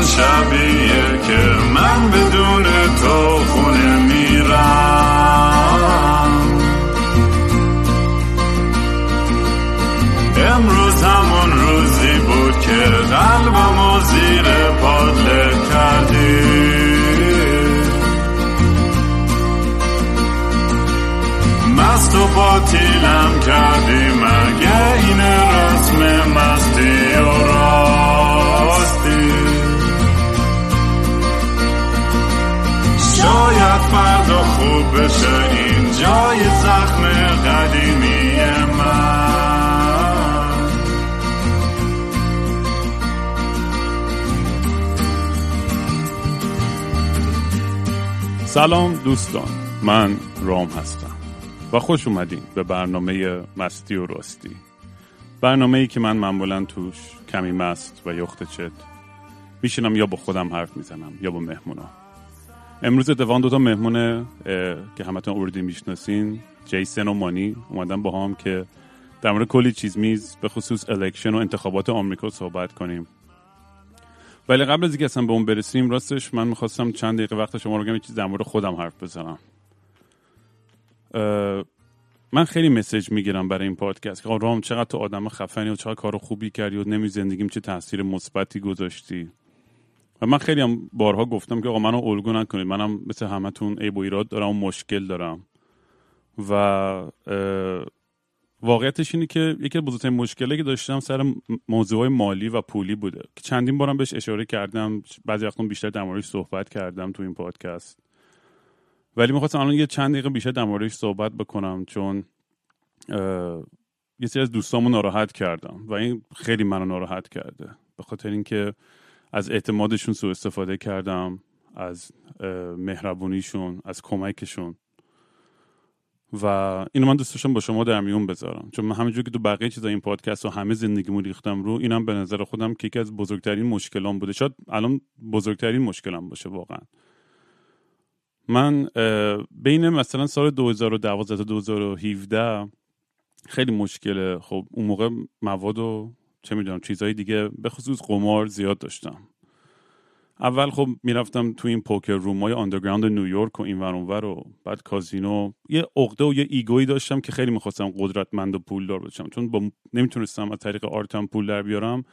اون شبیه که من بدون تو خونه میرم. امروز همون روزی بود که قلبم و زیر پادله کردی. مست و باطیلم کردی سلام دوستان من رام هستم و خوش اومدین به برنامه مستی و راستی. برنامه ای که من معمولا توش کمی مست و یخت چت میشینم یا با خودم حرف می‌زنم یا با مهمونا. امروز اتفاقا دوتا مهمون اه، که همتون اوردی می‌شناسین جیسن و مانی اومدن با هم که در مورد کلی چیز میز به خصوص الکشن و انتخابات آمریکا صحبت کنیم. ولی قبل از اینکه اصلا به اون برسیم راستش من می‌خواستم چند دقیقه وقت شما رو بگم چیز در مورد خودم حرف بزنم. من خیلی مسیج می‌گیرم برای این پادکست. که رام چقدر تو آدم خفنی و چقدر کار خوبی کردی و نمی زندگیم چه تاثیر مثبتی گذاشتی. و من خیلی هم بارها گفتم که آقا منو الگو نکنید. منم مثل همتون عیب و ایراد دارم و مشکل دارم. و واقعیتش اینه که یکی از بزرگترین مشکلی که داشتم سر موضوع مالی و پولی بوده. که چندین بارم بهش اشاره کردم بعضی وقتا بیشتر در موردش صحبت کردم تو این پادکست. ولی می‌خواستم الان یه چند دقیقه بیشتر در موردش صحبت بکنم چون یه سری از دوستامو ناراحت کردم و این خیلی منو ناراحت کرده. به خاطر اینکه از اعتمادشون سوء استفاده کردم از مهربونیشون از کمکشون. و اینو من دوست داشتم با شما در میون بذارم. چون من همینجور که تو بقیه چیزا این پادکست و همه زندگیمو ریختم رو اینم به نظر خودم که یکی از بزرگترین مشکلام بوده. شاید الان بزرگترین مشکلم باشه واقعا. من بین مثلا سال 2012 تا 2017 خیلی مشکله خب اون موقع مواد و چه می‌دونم چیزهای دیگه به خصوص قمار زیاد داشتم. اول خب می‌رفتم تو این poker room های underground نیویورک و این ور و بعد کازینو. یه عقده و یه ego یی داشتم که خیلی می‌خواستم قدرتمند و پولدار بشم. چون با نمی‌تونستم از طریق art م پول در بیارم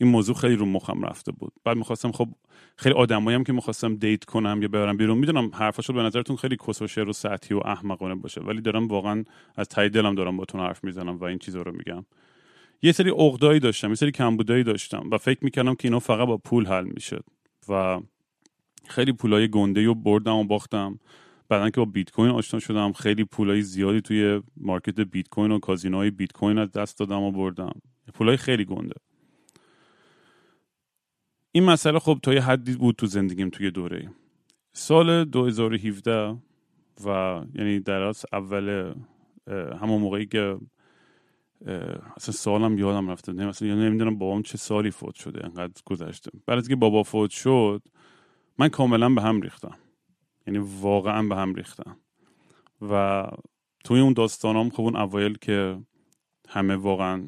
این موضوع خیلی رو مخم رفته بود. بعد می‌خواستم خب خیلی آدمایی هم که می‌خواستم date کنم یا ببرم بیرون می‌دونم حرفاشو به نظرتون خیلی کس و و سطحی و احمقانه باشه ولی دارم واقعا از ته دلم دارم باتون حرف می‌زنم و این چیزا رو میگم. یه سری عقدایی داشتم یه سری کمبودایی داشتم و فکر می‌کردم که اینا فقط با پول حل میشه. و خیلی پولای گنده رو بردم و باختم. بعدا که با بیت کوین آشنا شدم خیلی پولای زیادی توی market بیت کوین و کازینوهای بیت کوین از دست دادم و بردم. پولای خیلی گنده. این مسئله خب تا یه حدی بود تو زندگیم توی دوره. سال 2017 و یعنی در اصل اول همون موقعی که اصلا سالم یادم رفته. نه اصلا نمی‌دونم بابام چه سالی فوت شده انقدر گذشته. بعد از که بابا فوت شد من کاملا به هم ریختم. یعنی واقعا به هم ریختم. و توی اون داستانام خب اون اوایل که همه واقعا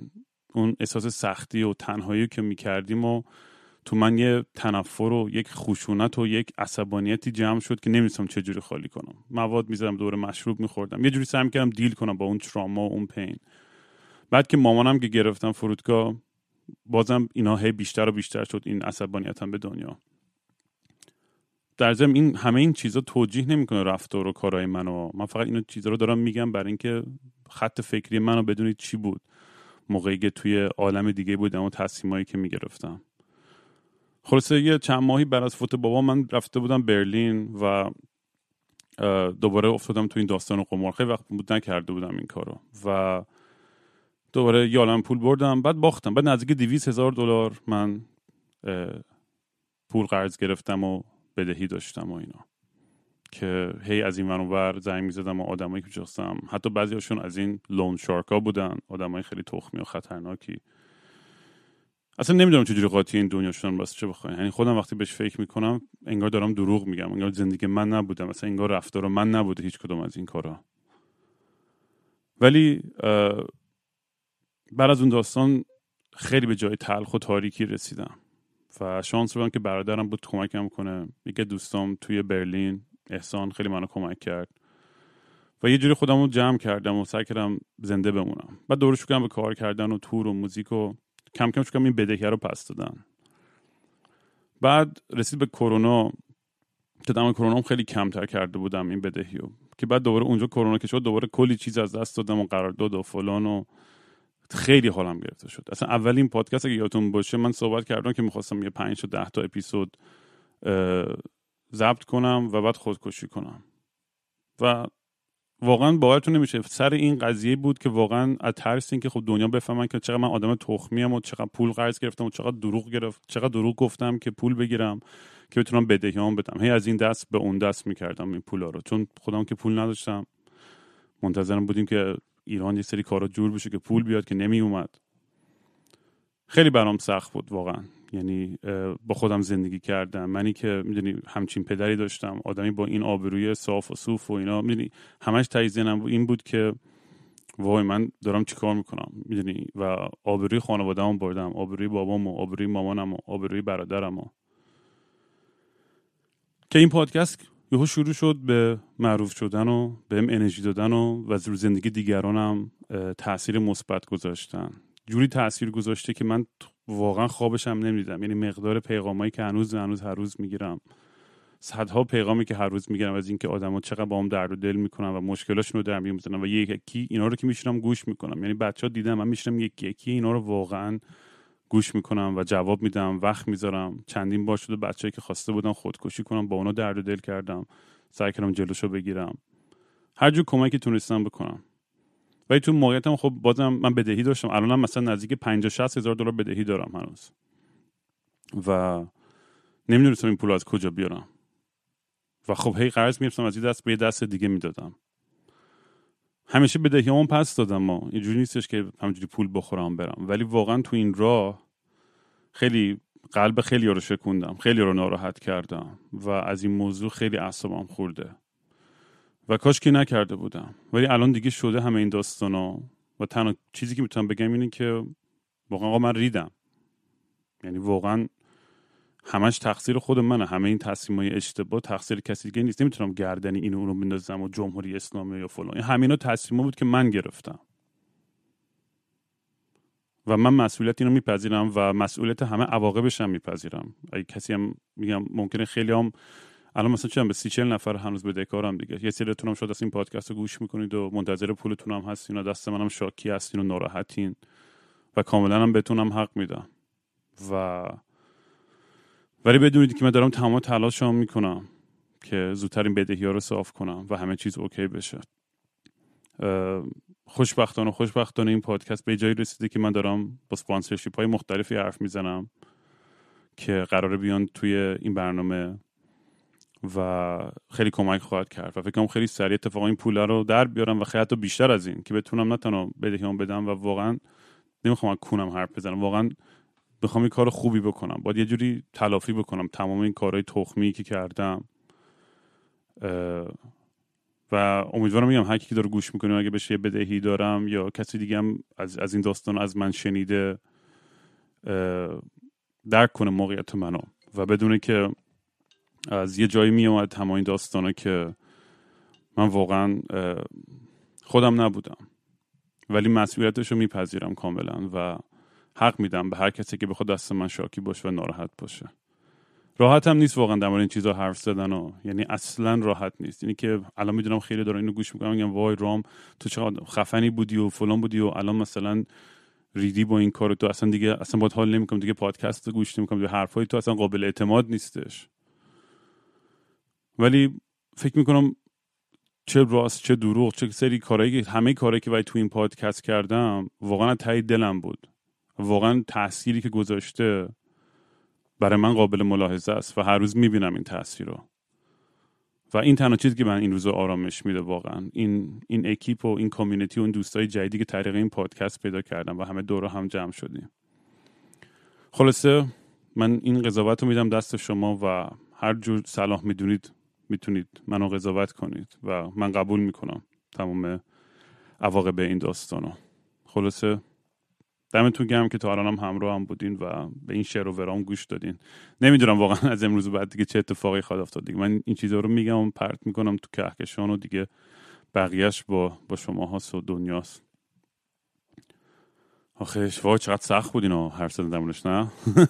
اون احساس سختی و تنهایی که می‌کردیم و تو من یه تنفر و یک خشونت و یک عصبانیتی جمع شد که نمیستم چه جوری خالی کنم. مواد می‌زدم دور مشروب میخوردم. یه جوری سعی می‌کردم دیل کنم با اون تراما و اون پین بعد که مامانم که گرفتم فرودگاه بازم اینا هی بیشتر و بیشتر شد این عصبانیتم به دنیا. در ضمن این همه این چیزا توجیه نمی‌کنه رفتار و کارهای منو. من فقط اینو چیزا رو دارم میگم برای اینکه خط فکری منو بدونید چی بود. موقعی که توی عالم دیگه بودم و تصمیمایی که می‌گرفتم. خلاصه یه چند ماهی بعد از فوت بابا من رفته بودم برلین و دوباره افتادم تو این داستان قمار. خیلی وقت بود نکرده بودم این کارو. و دوباره یه عالم پول بردم بعد باختم. بعد نزدیک دیویس هزار دلار من پول قرض گرفتم و بدهی داشتم و اینا. که هی از این ور اونور زنگ می‌زدم و آدمایی که میشناختم حتی بعضیاشون از این لون شارکا بودن. آدمای خیلی تخمی و خطرناکی. اصلا نمی‌دونم چجوری قاطی این دنیا شدن واسه چه بخواین. یعنی خودم وقتی بهش فکر می‌کنم انگار دارم دروغ میگم. انگار زندگی من نبودم اصلا انگار رفتار من نبوده هیچ کدوم از این کارا. ولی بعد از اون داستان خیلی به جای تلخ و تاریکی رسیدم و شانس رو که برادرم بود کمکم کنه. یکی دوستام توی برلین احسان خیلی منو کمک کرد و یه جوری خودم رو جمع کردم و سعی کردم زنده بمونم. بعد دور شکرم به کار کردن و تور و موزیک و کم کم شکرم این بدهی رو پس دادن بعد رسید به کرونا. که دم کرونا خیلی کمتر کرده بودم این بدهی که بعد دوباره اونجا کرونا که شد دوباره کلی چیز از دست دادم و قرارداد و فلان و خیلی حالم گرفته شد. اصلا اولین پادکست اگه یادتون باشه من صحبت کردم که می‌خواستم یه پنج تا ده تا اپیزود ضبط کنم و بعد خودکشی کنم. و واقعا باورتون نمیشه سر این قضیه بود که واقعا از ترس که خب دنیا بفهمن که چقدر من آدم تخمی و چقدر پول قرض گرفتم و چقدر دروغ گرفت چقدر دروغ گفتم که پول بگیرم که بتونم بدهیام بدم. هی از این دست به اون دست می‌کردم این پولا رو. چون خودم که پول نداشتم منتظرم بودیم که ایران یه سری کارا جور بشه که پول بیاد که نمی اومد خیلی برام سخت بود واقعا. یعنی با خودم زندگی کردم. منی که می‌دونی همچین پدری داشتم. آدمی با این آبروی صاف و صوف و اینا می‌دونی همش تایزینم این بود که وای من دارم چیکار می‌کنم؟ می‌دونی؟ و آبروی خانواده‌ام بردم. آبروی بابام و آبروی مامانم و آبروی برادرم و که این پادکست یهو شروع شد به معروف شدن و بهم انرژی دادن و و رو زندگی دیگرانم تاثیر مثبت گذاشتن. جوری تاثیر گذاشته که من واقعا خوابشم نمی‌دیدم یعنی مقدار پیغامایی که هنوز هنوز هر روز می‌گیرم. صدها پیغامی که هر روز می‌گیرم از اینکه آدما چقدر با هم درد و دل می‌کنن و مشکلاشون رو در میون می‌زنن و یکی اینا رو که میشینم گوش می‌کنم. یعنی بچه ها دیدم من میشینم یکی یکی اینا رو واقعا گوش می‌کنم و جواب میدم وقت می‌ذارم. چندین بار شده بچه‌ای که خواسته بودن خودکشی کنم با اونا درد و دل کردم. سعی کردم جلوشو بگیرم. هر جور کمکی تونستم بکنم. ولی تو موقعیتم خب بازم من بدهی داشتم. الانم مثلا نزدیک 50 60 هزار دلار بدهی دارم هنوز. و نمی‌دونستم این پول از کجا بیارم. و خب هی قرض می‌رفتم از این دست به یه دست دیگه می‌دادم. همیشه بدهیامون پس دادم ما. اینجوری نیستش که همینجوری پول بخورم برم. ولی واقعا تو این راه خیلی قلب خیلی رو شکوندم. خیلی رو ناراحت کردم و از این موضوع خیلی اعصابم خورده. و کاش که نکرده بودم. ولی الان دیگه شده همه این داستانا. و تنها چیزی که می‌تونم بگم اینه که واقعا من ریدم. یعنی واقعا همش تقصیر خود منه. همه این تصمیم اشتباه تقصیر کسی دیگه نیست. نمی‌تونم گردنی اینو اونو بندازم و جمهوری اسلامی یا فلان. این همینا تصمیم بود که من گرفتم. و من مسئولیت اینو میپذیرم و مسئولیت همه عواقبش هم میپذیرم. اگه کسی هم میگم ممکنه خیلی هم الان مثلا چند به سی چل نفر هنوز به دکارم دیگه. یه سریتون هم شد از این پادکست رو گوش می‌کنید و منتظر پولتون هم هستین و دست منم شاکی هستین و ناراحتین و کاملا هم بهتونم حق میدم. و ولی بدونید که من دارم تمام تلاشم می‌کنم که زودتر این بدهی ها رو صاف کنم و همه چیز اوکی بشه. خوشبختانه خوشبختانه این پادکست به جایی رسیده که من دارم با سپانسرشیپ های مختلفی حرف می‌زنم که قراره بیان توی این برنامه و خیلی کمک خواهد کرد و فکر کنم خیلی سریع اتفاقا این پول رو در بیارم و خیلی حتی بیشتر از این که بتونم نه تنها بدهیام بدم و واقعا نمی‌خوام کونم حرف بزنم واقعا بخوام این کار خوبی بکنم. باید یه جوری تلافی بکنم. تمام این کارهای تخمی که کردم. و امیدوارم میگم هر کی داره گوش می‌کنه اگه بشه یه بدهی دارم یا کسی دیگه هم از, از این داستان از من شنیده درک کنه موقعیت منو. و بدونه که از یه جایی می اومد همه این داستانه که من واقعا خودم نبودم. ولی مسئولیتش رو میپذیرم کاملا و حق میدم به هر کسی که بخواد دست من شاکی باشه و ناراحت باشه. راحت هم نیست واقعا در مورد این چیزا حرف زدن و یعنی اصلا راحت نیست. یعنی که الان می‌دونم خیلی دارن اینو گوش می‌کنم میگم وای رام تو چقدر خفنی بودی و فلان بودی و الان مثلا ریدی با این کار تو اصلا دیگه اصلا باید حال نمی‌کنم دیگه پادکست گوش نمی‌کنم دیگه حرفای تو اصلا قابل اعتماد نیستش. ولی فکر می‌کنم چه راست چه دروغ چه سری کارهایی همه کارهایی که باید تو این پادکست کردم واقعا تایید دلم بود. واقعا تأثیری که گذاشته برای من قابل ملاحظه است و هر روز می‌بینم این تاثیر رو. و این تنها چیزی که من این روز آرامش میده واقعا. این این اکیپ و این کامیونیتی و این دوستای جدیدی که طریق این پادکست پیدا کردم و همه دور هم جمع شدیم. خلاصه من این قضاوت رو میدم دست شما و هر جور صلاح می‌دونید می‌تونید منو قضاوت کنید و من قبول می‌کنم تمام عواقب این داستانو. خلاصه دمتون گرم که تا الان هم همراه هم بودین و به این شعر و ورام گوش دادین. نمی‌دونم واقعا از امروز بعد دیگه چه اتفاقی خواهد افتاد دیگه. من این چیزها رو میگم و پرت می‌کنم تو کهکشان و دیگه بقیهش با با شما هاست و دنیاست. آخه وای چقدر سخت بود اینو هر دمونش نه؟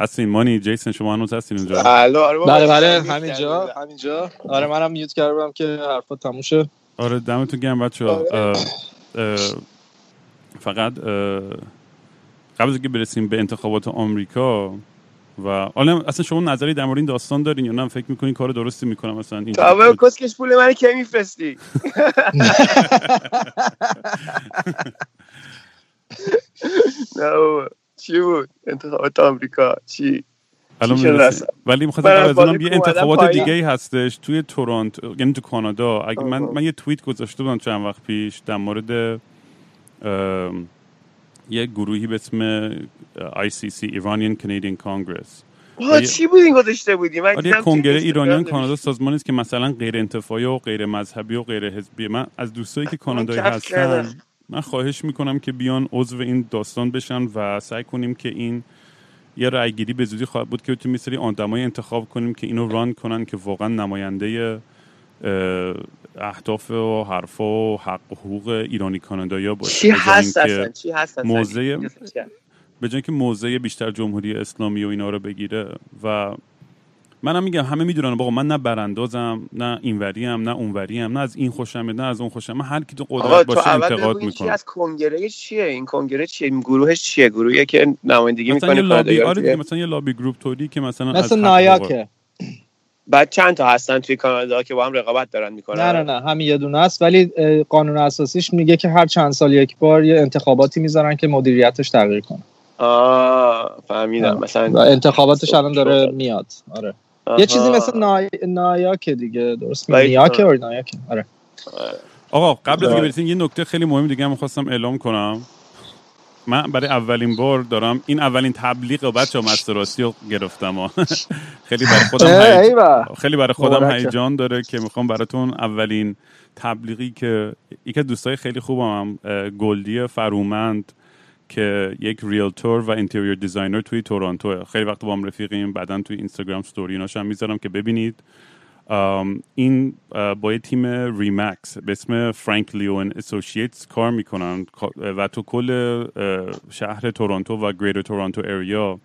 هستین مانی جیسن شما هنوز هستین اونجا؟ بله آره. بله بله همینجا همینجا. آره منم میوت کردم که حرفا تموم شه. آره دمتون گرم بچه فقط قبل از اینکه برسیم به انتخابات آمریکا و حالا اصلا شما نظری در مورد این داستان دارین یا نه؟ فکر می‌کنین کار درستی می‌کنم مثلا این تو اول کسکش پول من کی میفرستی؟ نه چی بود؟ انتخابات آمریکا چی؟ الان؟ ولی می‌خواستم از اونم یه انتخابات. دیگه ای هستش توی تورنتو یعنی تو کانادا اگه من. من یه توییت گذاشته بودم چند وقت پیش در مورد یه گروهی به اسم ICC Iranian Canadian Congress آه، چی بود این گذاشته بودی من آره کنگره ایرانیان. کانادا سازمانی است که مثلا غیر انتفاعی و غیر مذهبی و غیر حزبی من از دوستایی که کانادایی هستن. من خواهش می‌کنم که بیان عضو این داستان بشن و سعی کنیم که این یه رأیگیری به زودی خواهد بود که بتونیم یه سری آدمای انتخاب کنیم که اینو ران کنن که واقعا نماینده اه، اهداف و حرفا و حق و حقوق ایرانی کانادایی باشه. چی هست اصلا؟ چی هست هست؟ به جای اینکه موضع بیشتر جمهوری اسلامی و اینا رو بگیره و منم میگم همه می‌دونن بابا من نه براندازم نه اینوریم نه اونوریم نه از این خوشم نه از اون خوشم من هر کی تو قدرت باشه انتقاد می‌کنم از کنگره چیه؟ این کنگره چیه این گروهش چیه؟ گروهیه که نمایندگی مثلا می‌کنه یه لابی آره مثلا یه لابی گروپ توری که مثلا از مثل حق نایاکه. بعد چند تا هستن توی کانادا که با هم رقابت دارن می‌کنن؟ نه نه نه همین یه دونه است. ولی قانون اساسیش میگه که هر چند سال یک بار یه انتخاباتی می‌ذارن که مدیریتش تغییر کنه. آه فهمیدم. مثلا انتخاباتش الان داره میاد. آره. یه چیزی. مثل نای... نایاکه دیگه درست نیاکه اور نایاکه آره آقا قبل از اینکه یه نکته خیلی مهم دیگه هم می‌خواستم اعلام کنم من برای اولین بار دارم این اولین تبلیغ بچه مستی راستی رو گرفتم. خیلی برای خودم. خیلی برای خودم. هیجان داره که می‌خوام براتون اولین تبلیغی که یکی از دوستای خیلی خوبم هم گلدی فرومند که یک realtor و interior designer توی تورنتو. خیلی وقت با هم رفیقیم بعدا توی اینستاگرام ستوری ایناش هم می‌ذارم که ببینید. این با یه تیم RE/MAX به اسم Frank Leo and Associates کار می‌کنن. و تو کل شهر تورنتو و Greater Toronto Area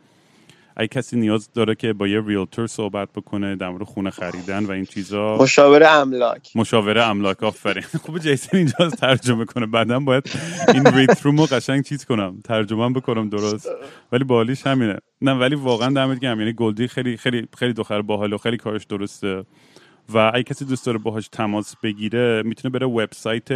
اگه کسی نیاز داره که با یه realtor صحبت بکنه در مورد خونه خریدن و این چیزا. مشاوره املاک. مشاوره املاک آفرین. خوب جیسن اینجا ترجمه کنه. بعدا باید این read رو قشنگ چیز کنم ترجمه بکنم درست. ولی بالیش همینه. نه ولی واقعا دمت گرم. یعنی گلدی خیلی خیلی خیلی دختر باحال و خیلی کارش درسته. و اگه کسی دوست داره باهاش تماس بگیره می‌تونه بره وبسایت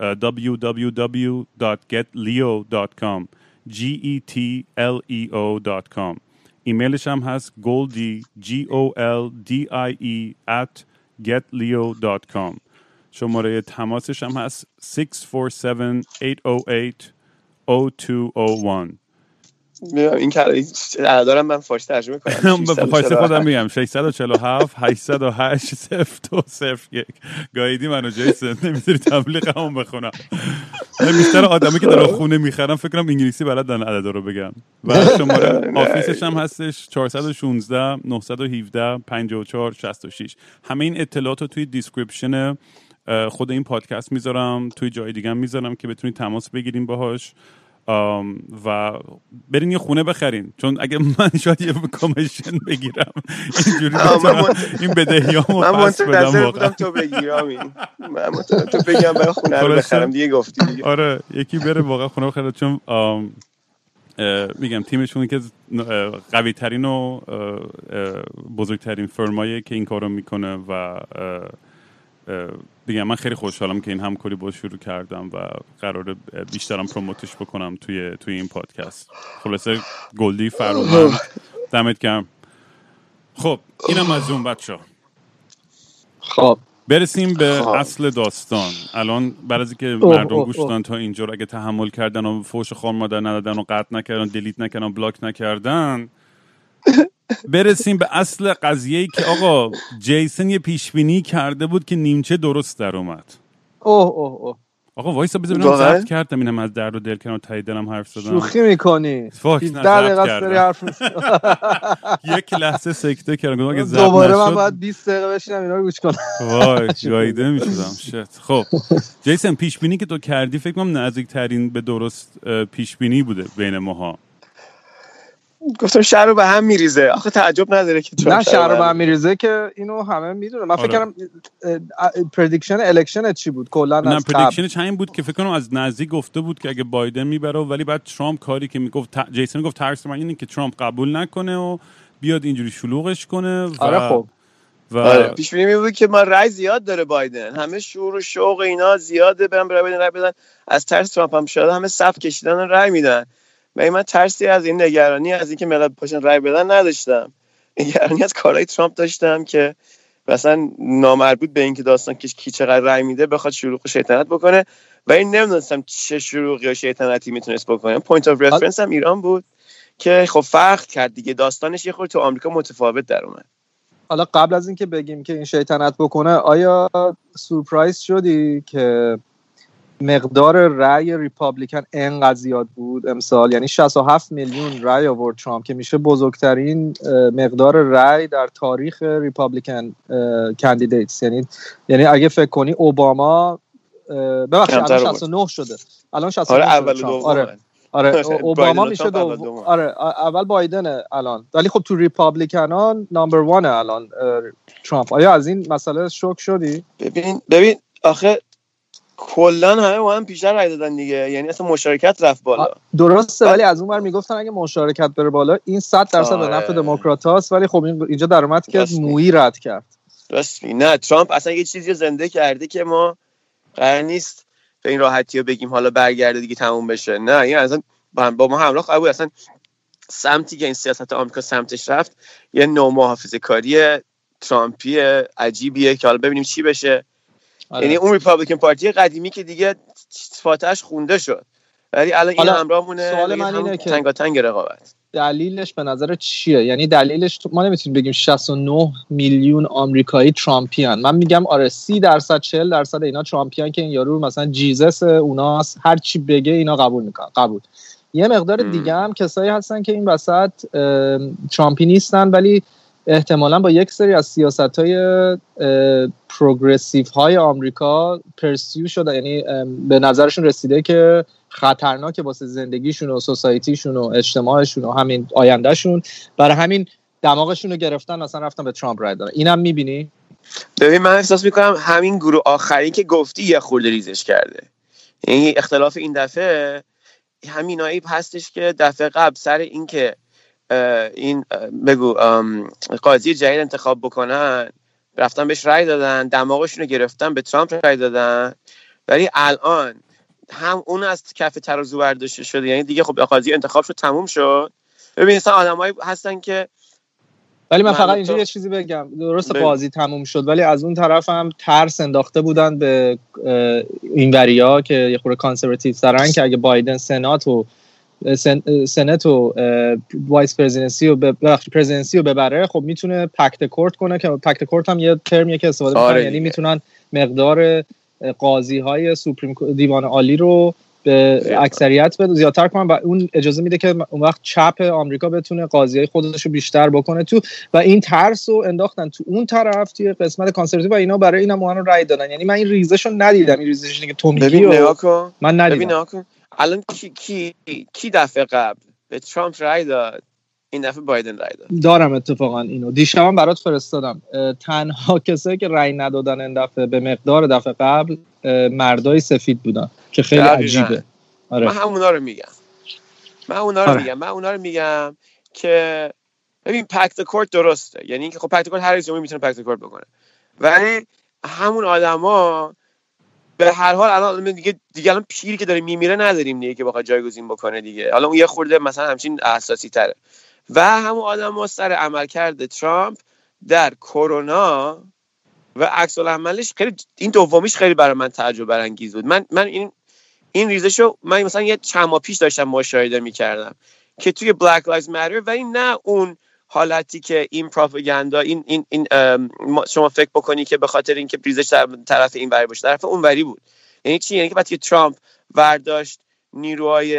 www.getleo.com g e t l e o.com ایمیلش هم هست goldie g o l d i e at getleo.com شماره تماسش هم هست 647-808-0201 می‌دونم این کلمه دارم من فارسی ترجمه کنم. به فارسی خودم میگم. 647 808 0201 گاییدی منو جیسن نمی‌تونی تبلیغ همون بخونم. من بیشتر آدمی که دارن خونه می‌خرن فکر کنم انگلیسی بلدن عددا رو بگم. و شماره office ش هم هستش 416 917 54 66 همه این اطلاعات رو توی description خود این پادکست می‌ذارم. توی جای دیگه می‌ذارم که بتونید تماس بگیریم باهاش. و برین یه خونه بخرین. چون اگه من شاید یه کامیشن بگیرم اینجوری این بدهیامو من پس بدم منتظر بودم تو بگیرم این. من تو بگم برای خونه رو. بخرم دیگه گفتی دیگه. آره یکی بره واقعا خونه بخره. چون میگم تیمشون که قوی ترین و بزرگترین فرمایه که این کارو می‌کنه و میگم من خیلی خوشحالم که این همکاری با شروع کردم و قرار بیشترم پروموتش بکنم توی توی این پادکست. خلاصه گلدی فرومند دمت گرم. خب اینم از اون بچه خب. برسیم به خب. اصل داستان. الان بعد از اینکه مردم گوش. دادن تا اینجا رو اگه تحمل کردن و فوش خار مادر ندادن و قطع نکردن دلیت نکردن بلاک نکردن برسیم به اصل قضیه ای که آقا جیسن یه پیش بینی کرده بود که نیمچه درست در اومد. اوه اوه اوه. آقا وایسا بذار ببینم؟ ضبط کردم اینم از درد و دل کنم تای دلم حرف زدم. شوخی می‌کنی. فاک، نه، 17 ضبط دقیقه است کردم. داری حرف. یک لحظه سکته کردم. گفتم اگه ضبط دوباره من باید 20 دقیقه بشینم اینا رو گوش کنم. وای گاییده می‌شدم. شت. خب. جیسن پیش بینی که تو کردی فکر کنم نزدیک ترین به درست اه، پیش بینی بوده بین ماها. گفتم شهر رو به هم میریزه. آخه تعجب نداره که نه شهر رو به هم میریزه. که اینو همه می‌دونه من فکر آره. کردم prediction election چی بود؟ کلا نه prediction ش همین بود که فکر کنم از نزدیک گفته بود که اگه بایدن می‌بره ولی بعد ترامپ کاری که می‌گفت ت- جیسن گفت ترس من اینه که ترامپ قبول نکنه و بیاد اینجوری شلوغش کنه و آره خب. و آره پیش بینی بود که ما رای زیاد داره بایدن. همه شور و شوق اینا زیاده برن برای بایدن رای بدن. از ترس ترامپ هم شده همه صف کشیدن رای میدن. و من ترسی از این نگرانی از اینکه ملت پاشن رای بدن نداشتم. نگرانی از کارهای ترامپ داشتم که مثلا نامربوط به اینکه داستان که کی چقدر رای میده بخواد شروع و شیطنت بکنه. و این نمی‌دونستم چه شروعی یا شیطنتی می‌تونست بکنه. point of reference هم ایران بود که خب فرق کرد دیگه. داستانش یه خورده تو آمریکا متفاوت در اومد. حالا قبل از اینکه بگیم که این شیطنت بکنه آیا surprise شدی که مقدار رأی Republican انقدر زیاد بود امسال؟ یعنی 67 میلیون رأی آورد ترامپ که میشه بزرگترین مقدار رأی در تاریخ ریپابلیکن کندیدیتس یعنی یعنی اگه فکر کنی اوباما ببخشید الان آورد. 69 شده. الان 69 آره اول. دوم. آره آره بایدن اوباما میشه دوم. آره اول بایدنه الان. ولی خب تو ریپابلیکنان نمبر وانه الان اه، ترامپ. آیا از این مسئله شوک شدی؟ ببین ببین آخه کلا همه با هم بیشتر رای دادن دیگه یعنی اصلا مشارکت رفت بالا درسته ولی از اون ور می‌گفتن اگه مشارکت بره بالا این 100 درصد به آره. نفع دموکرات هاست ولی خب این اینجا در اومد که راست. مویی رد کرد راستی نه ترامپ اصلا یه چیزی زنده کرده که ما قرار نیست به این راحتی رو بگیم حالا برگرده دیگه تموم بشه نه این اصلا با ما همراه بود اصلا سمتی که این سیاست آمریکا سمتش رفت یه نوع محافظه کاری ترامپی عجیبیه که حالا ببینیم چی بشه آره. یعنی اون ریپابلیکن پارتی قدیمی که دیگه فاتحش خونده شد. ولی الان این همراهمونه سوال بگید من اینه که- تنگاتنگ رقابت. دلیلش به نظر چیه؟ یعنی دلیلش ما نمی‌تونیم بگیم 69 میلیون آمریکایی ترامپیان. من میگم آره 30 درصد 40 درصد اینا ترامپیان که این یارو مثلا جیزس اوناست. هر چی بگه اینا قبول می‌کنن قبول. یه مقدار. دیگه هم کسایی هستن که این وسط ام، ترامپی نیستن ولی احتمالا با یک سری از سیاست های پروگرسیو های آمریکا پرسیو شده یعنی به نظرشون رسیده که خطرناکه واسه زندگیشون و سوسایتیشون و اجتماعشون و همین آیندهشون. برای همین دماغشون رو گرفتن مثلا رفتن به ترامپ رای دادن. اینم می‌بینی؟ ببین من احساس می‌کنم همین گروه آخری که گفتی یه خورده ریزش کرده. یعنی اختلاف این دفعه همینایی هستش که دفعه قبل سر اینکه این بگو قاضی جدید انتخاب بکنن. رفتن بهش رای دادن دماغشون رو گرفتن به ترامپ رای دادن. ولی الان هم اون از کف ترازو برداشته شده یعنی دیگه خب قاضی انتخاب شد تموم شد. ببین مثلا آدمایی هستن که ولی من من فقط اینجا یه چیزی بگم. درست. قاضی تموم شد ولی از اون طرف هم ترس انداخته بودن به این وریا که یه خورده کانسرواتیو ترن که اگه بایدن سنات و سنت و vice presidency و به- ببخشید presidency رو ببره خب می‌تونه packed court کنه که packed court هم یه ترمیه که استفاده آره می‌کنن یعنی. می‌تونن مقدار قاضی های supreme دیوان عالی رو به. اکثریت بده زیادتر کنن و اون اجازه میده که اون وقت چپ آمریکا بتونه قاضی های خودش رو بیشتر بکنه تو و این ترس رو انداختن تو اون طرف توی قسمت conservative و اینا برای اینم اون رو رای دادن. یعنی من این ریزش رو ندیدم. این ریزشی که تو میگی ببین من ببین ندیدم کن. الان کی کی کی دفعه قبل به ترامپ رای داد؟ این دفعه بایدن رای داد. دارم اتفاقا اینو. دیشبم برات فرستادم. تنها کسایی که رأی ندادن این دفعه به مقدار دفعه قبل مردای سفید بودن که خیلی. عجیبه. من آره همونا رو میگم. من اونا رو آره. میگم. من اونا رو میگم که ببین پکت کورت درسته. یعنی اینکه خب پکت کورت هر جمهوری می‌تونه پکت کورت بکنه. ولی همون آدما به هر حال الان دیگه دیگه الان پیری که داره میمیره نداریم دیگه که بخواد جایگزین بکنه دیگه. حالا اون یه خورده مثلا همچین اساسی تره و همون آدم سر عملکرد ترامپ در کرونا و عکس العملش خیلی این دومیش خیلی برای من تعجب برانگیز بود. من من این این ریزش رو من مثلا یه چند ماه پیش داشتم مشاهده می‌کردم که توی Black Lives Matter ولی نه اون حالتی که این پروپاگاندا این این این شما فکر بکنی که به خاطر اینکه ریزش در طرف این وری باشه طرف اون وری بود. یعنی چی؟ یعنی که وقتی ترامپ ورداشت نیروهای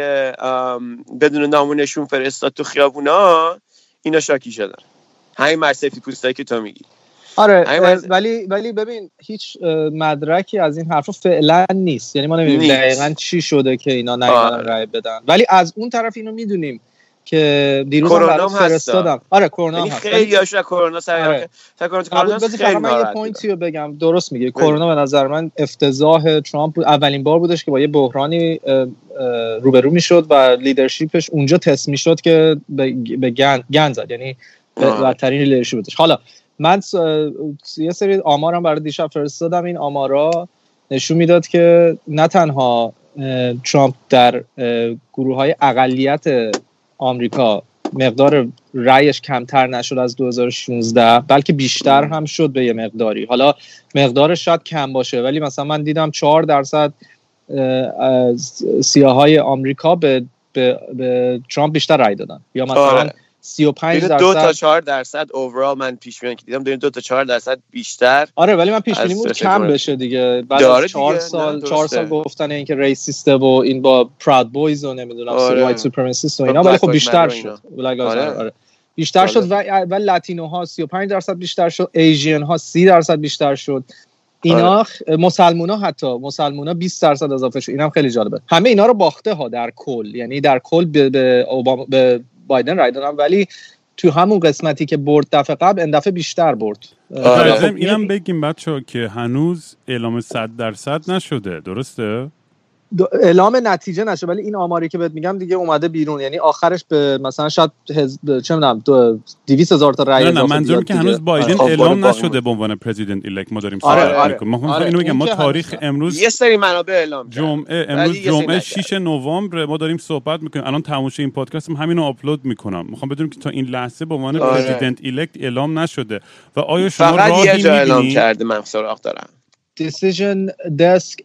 بدون نام و نشون فرستاد تو خیابونا اینا شاکی شدن. همین مرسفی پوستایی که تو میگی. آره ولی ولی ببین هیچ مدرکی از این حرفا فعلا نیست. یعنی ما نمی‌دونیم دقیقا چی شده که اینا نیومدن رای بدن. ولی از اون طرف اینو می‌دونیم. که دیروز هم فرستادم. آره کرونا یعنی هست. خیلی هاش کرونا سر آره. کرونا خیلی من یه point ی رو بگم. درست میگه کرونا به نظر من افتضاح ترامپ اولین بار بودش که با یه بحرانی روبرو می‌شد و leadership ش اونجا تست می‌شد که به گند زد. یعنی بدترین leadership ش حالا من یه سری آمارم برای دیشب فرستادم. این آمارا نشون می‌داد که نه تنها ترامپ در گروه های اقلیت آمریکا مقدار رأیش کمتر نشد از 2016 بلکه بیشتر هم شد به یه مقداری حالا مقدارش شاید کم باشه ولی مثلا من دیدم 4 درصد سیاهای آمریکا به, به, به ترامپ بیشتر رأی دادن یا مثلا آره. 35 درصد دو تا 4 درصد overall من پیش بینی که دیدم دو تا 4 درصد بیشتر آره ولی من پیش بینی بود کم بشه دیگه. بعد از 4 سال 4 سال گفتن اینکه racist ه و این با Proud Boys و نمی‌دونم آره. white supremacist و اینا ولی خب بیشتر شد. آره. آره. بیشتر شد و و لاتینو ها 35 درصد بیشتر شد ایژین ها 30 درصد بیشتر شد. اینا آره. مسلمون ها حتی مسلمون ها 20 درصد اضافه شد. اینم خیلی جالبه. همه اینا رو باخته ها در کل یعنی در کل به, به, به بایدن رای دادن ولی تو همون قسمتی که برد دفعه قبل این دفعه بیشتر برد آره. خب اینم بگیم بچه که هنوز اعلام صد درصد نشده درسته؟ اعلام نتیجه نشه ولی این آماری که بهت میگم دیگه اومده بیرون. یعنی آخرش به مثلا شاید حزب چه می‌دونم 200 هزار تا رای نه نه منظورم که هنوز بایدن آره. اعلام نشده به عنوان پرزیدنت ایلک ما داریم آره صحبت آره. می‌کنیم. ما آره. اینو میگم ما تاریخ امروز یه سری منابع اعلام جمعه امروز جمعه 6 نوامبر ما داریم صحبت می‌کنیم. الان تماشای این پادکست هم همینو آپلود می‌کنم. می‌خوام بدونم که تا این لحظه به عنوان آره. پرزیدنت ایلکت اعلام نشده. و آیا شما راهی یه جا اعلام کرده من سراغ دارم. Decision desk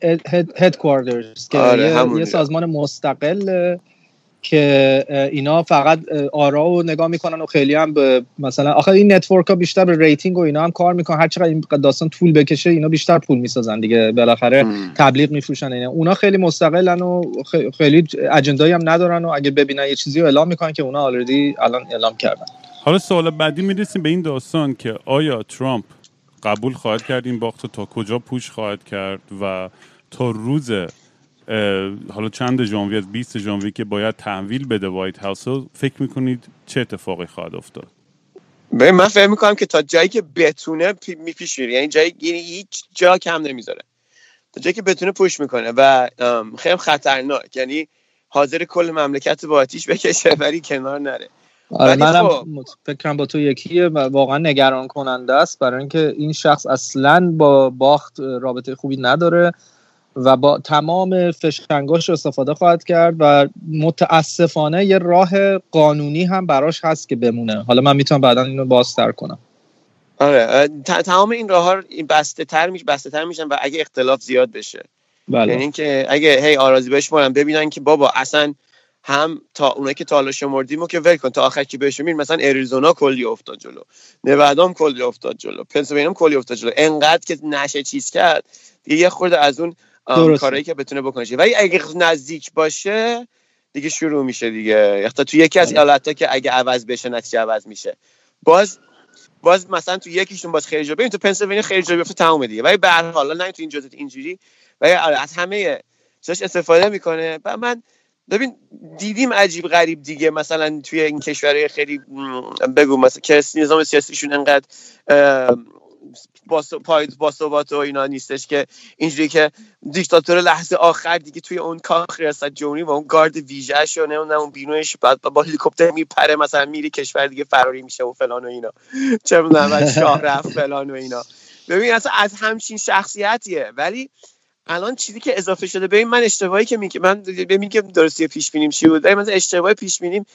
headquarters که آره یه, سازمان مستقل که اینا فقط آرا و نگاه می‌کنن و خیلی هم به مثلا آخه این network ها بیشتر به rating و اینا هم کار می‌کنن. هر چقدر این داستان طول بکشه اینا بیشتر پول می‌سازن دیگه. بالاخره تبلیغ میفروشن. اینا اونا خیلی مستقلن و خیلی agenda یی هم ندارن و اگه ببینن یه چیزی رو اعلام می‌کنن که اونا already الان اعلام کردن. حالا سوال بعدی می‌رسیم به این داستان که آیا ترامپ قبول خواهد کرد این باخت تا کجا push خواهد کرد و تا روز حالا چند ژانویه از 20 ژانویه که باید تحویل بده وایت هاوس فکر می‌کنید چه اتفاقی خواهد افتاد؟ به من فکر می‌کنم که تا جایی که بتونه میپیش یعنی جایی یعنی هیچ جا کم نمی‌ذاره. تا جایی که بتونه پوش می‌کنه و خیلی خطرناک یعنی حاضر کل مملکت با آتیش بکشه ولی کنار نره. آره منم خب. فکرم با تو یکیه و واقعا نگران کننده است برای اینکه این شخص اصلا با باخت رابطه خوبی نداره و با تمام فشنگاش استفاده خواهد کرد و متاسفانه یه راه قانونی هم براش هست که بمونه حالا من می‌تونم بعدا اینو بازتر کنم آره تمام این راه ها بسته تر میش بسته تر میشن و اگه اختلاف زیاد بشه بله. یعنی اینکه اگه هی آرازی بشمارن ببینن که بابا اصلا هم تا اونایی که تا حالا شمردیم و که ول کن تا آخر که بشمیر مثلا اریزونا کلی افتاد جلو. نوادام کلی افتاد جلو. پنسیلوانیا کلی افتاد جلو. انقدر که نشه چیز کرد دیگه یه خورده از اون کارهایی که بتونه بکنه ولی اگه نزدیک باشه دیگه شروع میشه دیگه. حتی تو یکی از ایالت‌ها که اگه عوض بشه نتیجه عوض میشه. باز باز مثلا تو یکیشون باز خیلی جا ببین تو پنسیلوانیا خیلی جا بیفته تموم دیگه. ولی به هر حال نه تو این جزء اینجوری ولی آره، از همه چش استفاده می‌کنه. و من ببین دیدیم عجیب غریب دیگه. مثلا توی این کشورهای خیلی بگو مثلا که نظام سیاسیشون انقدر با ثبات و اینا نیستش که اینجوری که دیکتاتور لحظه آخر دیگه توی اون کاخ ریاست جمهوری و اون گارد ویژه‌ش و نه اون بینوش بعد با هلیکوپتر میپره مثلا میری کشور دیگه فراری میشه و فلان و اینا. چه می‌دونم شاه رفت فلان و اینا. ببین اصلا از همچین شخصیتیه. ولی الان چیزی که اضافه شده ببین من اشتباهی که میگم من ببین که درستی پیش بینیم چی بود. من اشتباه پیش بینیم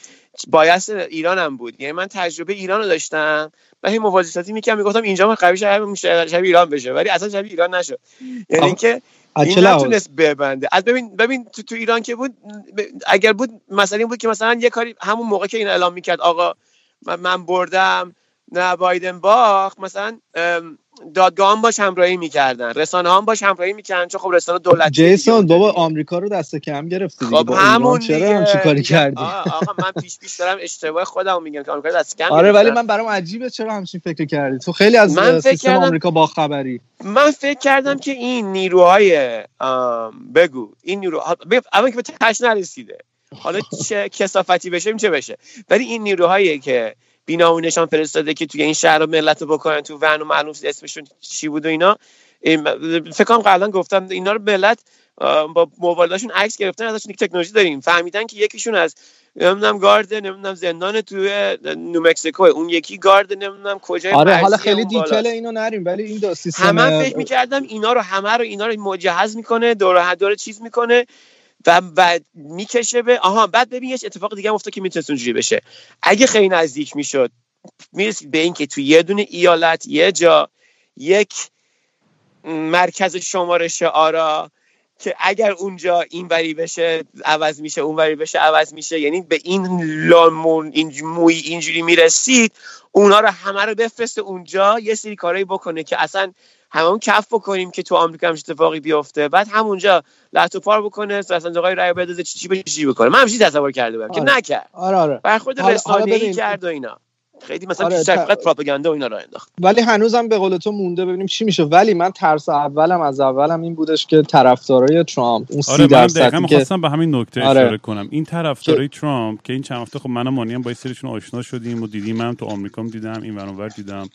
بایس ایرانم بود. یعنی من تجربه ایران رو داشتم و هی موازی می‌کنم می‌گفتم اینجا من قوی شبیه ایران بشه. ولی اصلا شبیه ایران نشد. یعنی اینکه این نتونست ببنده. از ببین ببین تو, تو ایران که بود اگر بود مثلا این بود که مثلا یه کاری همون موقع که این اعلام می‌کرد آقا من بردم نه بایدن باخت مثلا ام، دادگاه هم باش همراهی می‌کردن. رسانه هم باش همراهی می‌کردن. چون خب رسانه دولتی جیسون بابا آمریکا رو دست کم گرفتی خب همون چرا همچین کاری کردی؟ آقا من پیش پیش دارم اشتباه خودم میگم که آمریکا رو دست کم آره ولی. من برام عجیبه چرا همچین فکر کردی. تو خیلی از من فکر سیستم کردم- آمریکا با خبری من فکر کردم که این نیروهای ام، بگو. این بگو، اول که به تش نرسیده. حالا چه کسافتی بشه چه بشه. ولی این نیروهایی که بینامونشان فرستاده که توی این شهر رو ملت رو بکنن تو ون و معلوم اسمشون چی بود و اینا. این- فکر کنم قبلا گفتم اینا رو ملت با موبایلاشون عکس گرفتن ازشون یک تکنولوژی داریم. فهمیدن که یکیشون از نمی‌دونم گارد نمی‌دونم زندان توی نومکسیکو اون یکی گارد نمی‌دونم کجای آره حالا خیلی. دیتیل اینو نریم ولی این دو سیستم همه فکر می‌کردم اینا رو همه رو اینا رو مجهز می‌کنه دور دور چیز می‌کنه. و بعد می‌کشه به آها بعد ببین یه اتفاق دیگه افتاد که می‌تونست اونجوری بشه. اگه خیلی نزدیک می‌شد می‌رسید به اینکه تو یه دونه ایالت یه جا یک مرکز شمارش آرا که اگر اونجا این وری بشه عوض میشه اون وری بشه عوض میشه یعنی به این لامون این موی اینجوری می‌رسید اونا رو همه رو بفرسته اونجا یه سری کارایی بکنه که اصلا همون کف بکنیم که تو آمریکا همش اتفاقی بیفته. بعد همونجا لحت و پار بکنه صندوقای رای بدازه چی چی بشه چی بکنه. من همش تصور کرده بودم که آره. نکرد. آره آره. برخورد حالا رسانه‌ای. کرد و اینا. خیلی مثلا آره، فقط پروپاگاندا و اینا رو انداخت. ولی هنوزم به قول تو مونده. ببینیم چی میشه. ولی من ترس اولم از اولم این بودش که طرفدارای ترامپ اون سی آره منم دقیقا درصدی که می‌خواستم به همین نکته آره. اشاره کنم. این طرفدارای ترامپ که این چند هفته خب منم مانی هم با سریشون آشنا شدیم و دیدیم من تو آمریکا هم دیدم این ور دیدم.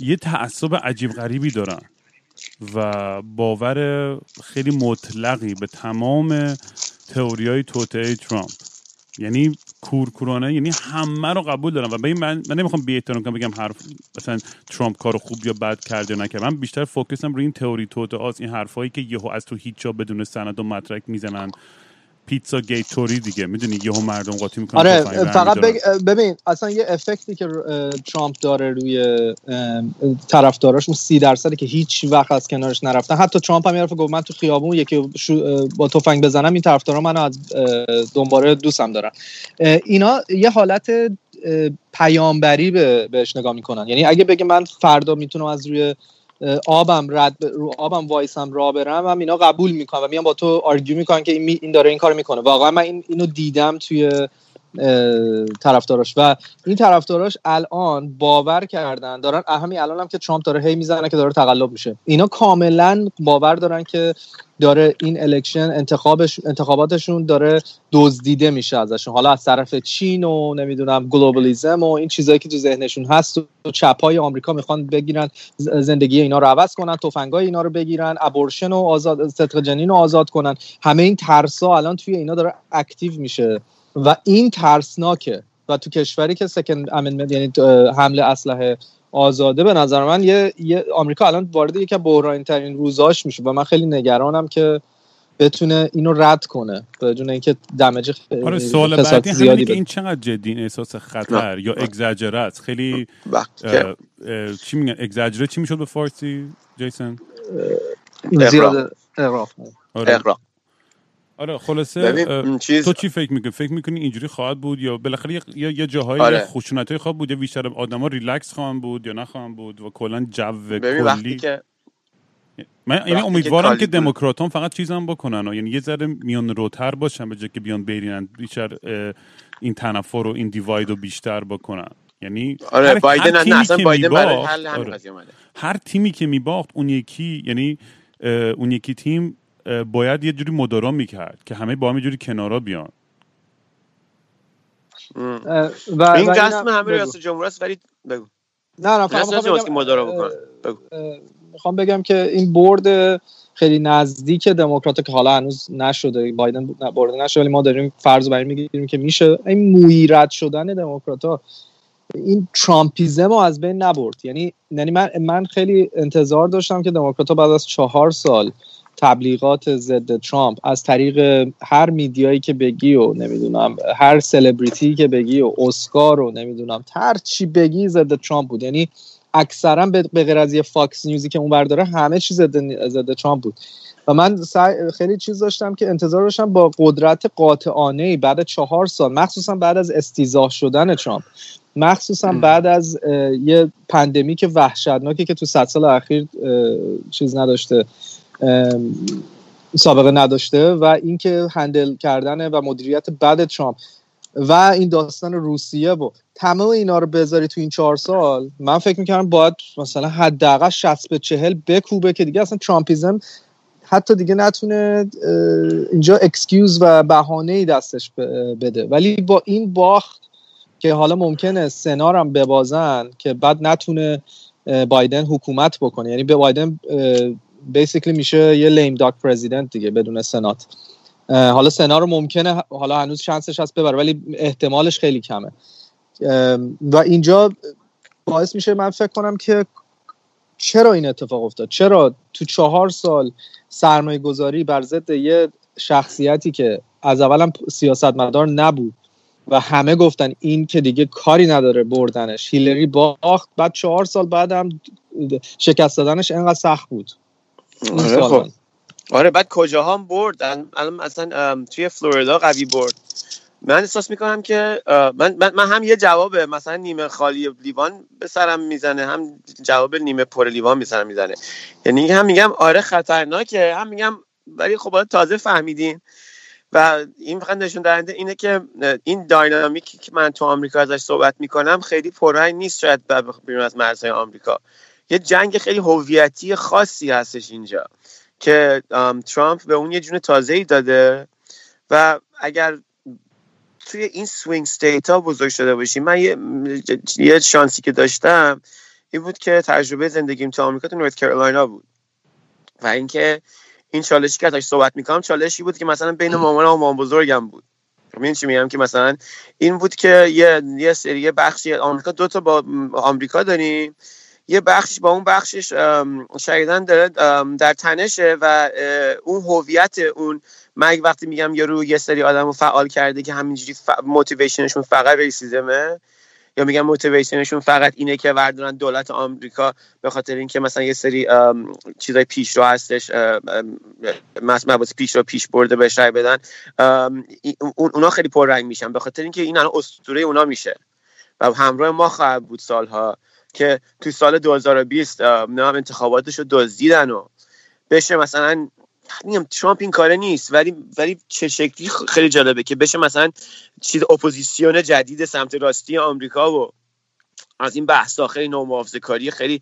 یه تعصب عجیب غریبی دارن و باور خیلی مطلقی به تمام تئوریای توطئه ترامپ. یعنی کورکورانه یعنی همه رو قبول دارم. و به من, من نمی‌خوام بی کنم بگم حرف مثلا ترامپ کار خوب یا بد کرده نکرد. من بیشتر فوکسم روی این تئوری توطئه این حرفایی که یهو از تو هیچ جا بدون سند و مدرک می‌زنن. Pizzagate theory دیگه. می‌دونی یهو مردم قاطی می‌کنن آره. فقط بگ- ببین اصلا یه effect ی که ترامپ داره روی اه، طرفداراش اون سی درصدی که هیچ وقت از کنارش نرفتن. حتی ترامپ هم یه گفت من تو خیابون یکی شو- با تفنگ بزنم این طرفدارا منو از دنباله دوستم دارن. اینا یه حالت پیامبری به- بهش نگاه می‌کنن. یعنی اگه بگه من فردا می‌تونم از روی آبم رد رو آبم وایسم را برم هم اینا قبول می‌کنن و میان با تو argue می‌کنن که این, می- این داره این کار می‌کنه. واقعا من این اینو دیدم توی طرفداراش. و این طرفداراش الان باور کردن دارن همین الان هم که ترامپ داره هی می‌زنه که داره تقلب میشه. اینا کاملا باور دارن که داره این election انتخابش انتخاباتشون داره دزدیده میشه ازشون. حالا از طرف چین و نمی‌دونم globalism و این چیزایی که تو ذهنشون هست و چپای آمریکا می‌خوان بگیرن زندگی اینا رو عوض کنن تفنگای اینا رو بگیرن abortion و آزاد جنین رو آزاد کنن. همه این ترسا الان توی اینا داره اکتیو میشه. و این ترسناکه. و تو کشوری که سکند امندمنت یعنی حمله اسلحه آزاده به نظر من یه, یه آمریکا الان وارد یکی از بحرانی ترین روزاش میشه و من خیلی نگرانم که بتونه اینو رد کنه بدون اینکه دمج آره سوال بعدی زیادی که. این چقدر جدی؟ این احساس خطر یا اگزاجره است خیلی اه، اه، چی میگن؟ اگزاجره چی می‌شد به فارسی جیسون زیاد اغراق آره. اقراق آره خلاصه چیز تو چی فکر می‌کنی فکر می‌کنی اینجوری خواهد بود یا بالاخره یه- یه جاهای آره. خشونتای خواهد بود یا بیشتر آدما ریلکس خواهند بود یا نخواهند بود و کلا جو کلی که من یعنی امیدوارم که بود. دموکراتان فقط چیزم بکنن و یعنی یه ذره میان روتر باشن به جای که بیان برینن بیشتر این تنفر و این دیواید رو بیشتر بکنن یعنی آره هر, بایدن هر نه اصلا بایدن برای حل آره. هر تیمی که میباخت اون یکی یعنی اون یکی تیم باید یه جوری مدارا می‌کرد که همه با هم یه جوری کنارا بیان. و, این رسم همه. ریاست جمهور است ولی بگو. نه نه فقط می‌خوام بگم بگم که این برد خیلی نزدیک دموکرات که حالا هنوز نشده بایدن برده نشده ولی ما داریم فرض بر این می‌گیریم که میشه. این مویرت شدن دموکرات این Trumpism رو از بین نبرد. یعنی یعنی من من خیلی انتظار داشتم که Democrat بعد از چهار سال تبلیغات ضد ترامپ. از طریق هر media یی که بگی و نمی‌دونم هر سلبریتی که بگی و اسکار و نمی‌دونم هر چی بگی ضد ترامپ بود. یعنی اکثرا به غیر از یه فاکس نیوزی که اون برداره همه چیز ضد ضد ترامپ بود. و من خیلی چیز داشتم که انتظار داشتم با قدرت قاطعانه بعد چهار سال مخصوصا بعد از استیضاح شدن ترامپ مخصوصا بعد از یه pandemic وحشتناکی که تو صد سال اخیر چیز نداشته. سابقه نداشته و اینکه handle کردن و مدیریت بد ترامپ و این داستان روسیه و تمام اینا رو بذاری تو این چهار سال من فکر می‌کردم باید مثلا حداقل 60 به 40 بکوبه که دیگه اصلا Trumpism حتی دیگه نتونه اینجا excuse و بهانه ای دستش بده. ولی با این باخت که حالا ممکنه سنارم ببازن که بعد نتونه بایدن حکومت بکنه. یعنی به بایدن بیسیکلی میشه یه لیم داک پرزیدنت دیگه بدون سنات. حالا سنا رو ممکنه حالا هنوز شانسش هست ببره ولی احتمالش خیلی کمه. و اینجا باعث میشه من فکر کنم که چرا این اتفاق افتاد؟ چرا تو چهار سال سرمایه گذاری بر ضد یه شخصیتی که از اولم سیاستمدار نبود و همه گفتن این که دیگه کاری نداره بردنش. هیلری باخت بعد چهار سال بعد هم شکست دادنش انقدر سخت بود. آره خب. آره بعد کجاها هم برد؟ الان مثلا توی فلوریدا قوی برد. من احساس می‌کنم که من, من هم یه جواب مثلا نیمه خالی لیوان به سرم می‌زنه هم جواب نیمه پر لیوان به سرم می‌زنه. یعنی هم میگم آره خطرناکه هم میگم ولی خب تازه فهمیدین. و این فقط نشون دهنده اینه که این dynamic ی که من تو آمریکا ازش صحبت می‌کنم خیلی پررنگ نیست شاید بیرون از مرزهای آمریکا. یه جنگ خیلی هویتی خاصی هستش اینجا که ترامپ به اون یه جون تازه ای داده و اگر توی این swing state ها بزرگ شده باشی من یه, یه شانسی که داشتم این بود که تجربه زندگیم تو آمریکا تو نورت کرولاینا بود و اینکه این چالشی که ازش صحبت می‌کنم چالشی بود که مثلا بین مامان و مامان بزرگم بود. این چی میگم؟ که مثلا این بود که یه یه سری بخشی آمریکا دو تا با آمریکا داریم یه بخشش با اون بخشش شایدن داره در تنشه و اون هویت اون من وقتی میگم یارو یه سری آدم رو فعال کرده که همینجوری ف... موتیویشنشون فقط ریسیزمه یا میگم موتیویشنشون فقط اینه که وردارن دولت آمریکا به خاطر اینکه مثلا یه سری چیزای پیش رو هستش مباحث پیش رو پیش برده بهش رای بدن اونا خیلی پررنگ میشن به خاطر اینکه این الان اسطوره اونا میشه. و همراه ما خواهد بود سالها که تو سال 2020 نام انتخاباتش رو دزدیدن و بشه مثلا میگم ترامپ این کاره نیست ولی ولی چه شکلی خیلی جالبه که بشه مثلا چیز اپوزیسیون جدید سمت راستی آمریکا و از این بحثا خیلی نامحافظه کاری خیلی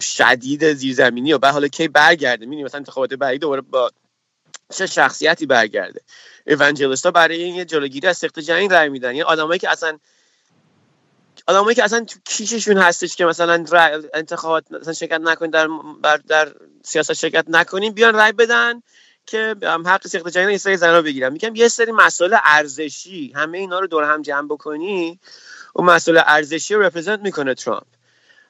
شدید زیرزمینی و بعد حالا کی برگرده. می‌بینی مثلا انتخابات بعدی دوباره با چه شخصیتی برگرده. ها برای این جلوگیری از سخت جنگ رای میدن. یعنی آدمایی که اصلا آدمایی که اصلا تو کیششون هستش که مثلا انتخابات مثلا شرکت نکنین در در سیاست شرکت نکنین بیان رای بدن که حق سیاست جنگ یه سری زنا بگیرن. میگم یه سری مسائل ارزشی همه اینا رو دور هم جمع بکنی اون مسئله ارزشی رو رپرزنت می‌کنه ترامپ.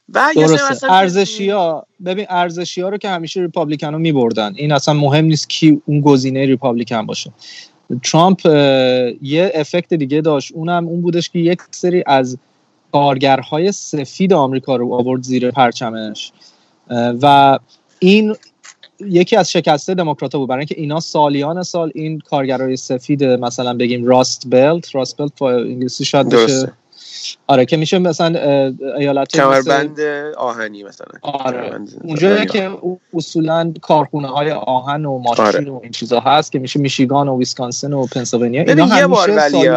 و درسته. ارزشی ها ببین ارزشی ها رو که همیشه ریپابلیکن ها میبردن. این اصلا مهم نیست کی اون گزینه ریپابلیکن باشه. ترامپ یه افکت دیگه داشت. اونم اون بودش که یک سری از کارگرهای سفید آمریکا رو آورد زیر پرچمش. و این یکی از شکسته دموکرات بود. برای اینکه اینا سالیان سال این کارگرای سفید مثلا بگیم راست بلت راست بلت انگلیسی شاید بشه آره که میشه مثلا ایالت کمربند آهنی مثلا. آره. اونجا که اصولا کارخونه های آهن و ماشین آره. و این چیزا هست که میشه میشیگان و ویسکانسن و پنسیلوانیا اینا یه بار ولی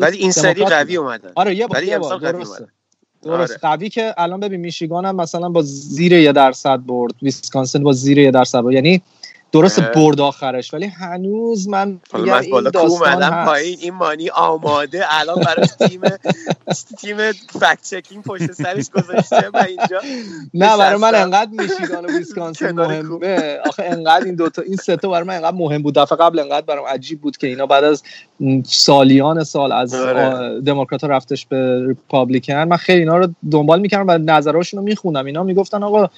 ولی این سری قوی اومدن. آره یه بار, یه بار. درسته. درست آره. قوی که الان ببین میشیگان هم مثلا با زیر یه درصد برد ویسکانسن با زیر یه درصد برد. یعنی درست برد آخرش ولی هنوز من میگم این داستان پایین این مانی آماده الان برای تیم تیم فکت چکینگ پشت سرش گذاشته و اینجا نه برای من انقدر میشیگان و ویسکانسین مهمه آخه انقدر این دوتا این سه تا برای من انقدر مهم بود. دفعه قبل انقدر برام عجیب بود که اینا بعد از سالیان سال از آره. دموکرات رفتش به ریپابلیکن. من خیلی اینا رو دنبال می‌کردم و نظرهاشون رو می‌خونم اینا می‌گفتن آقا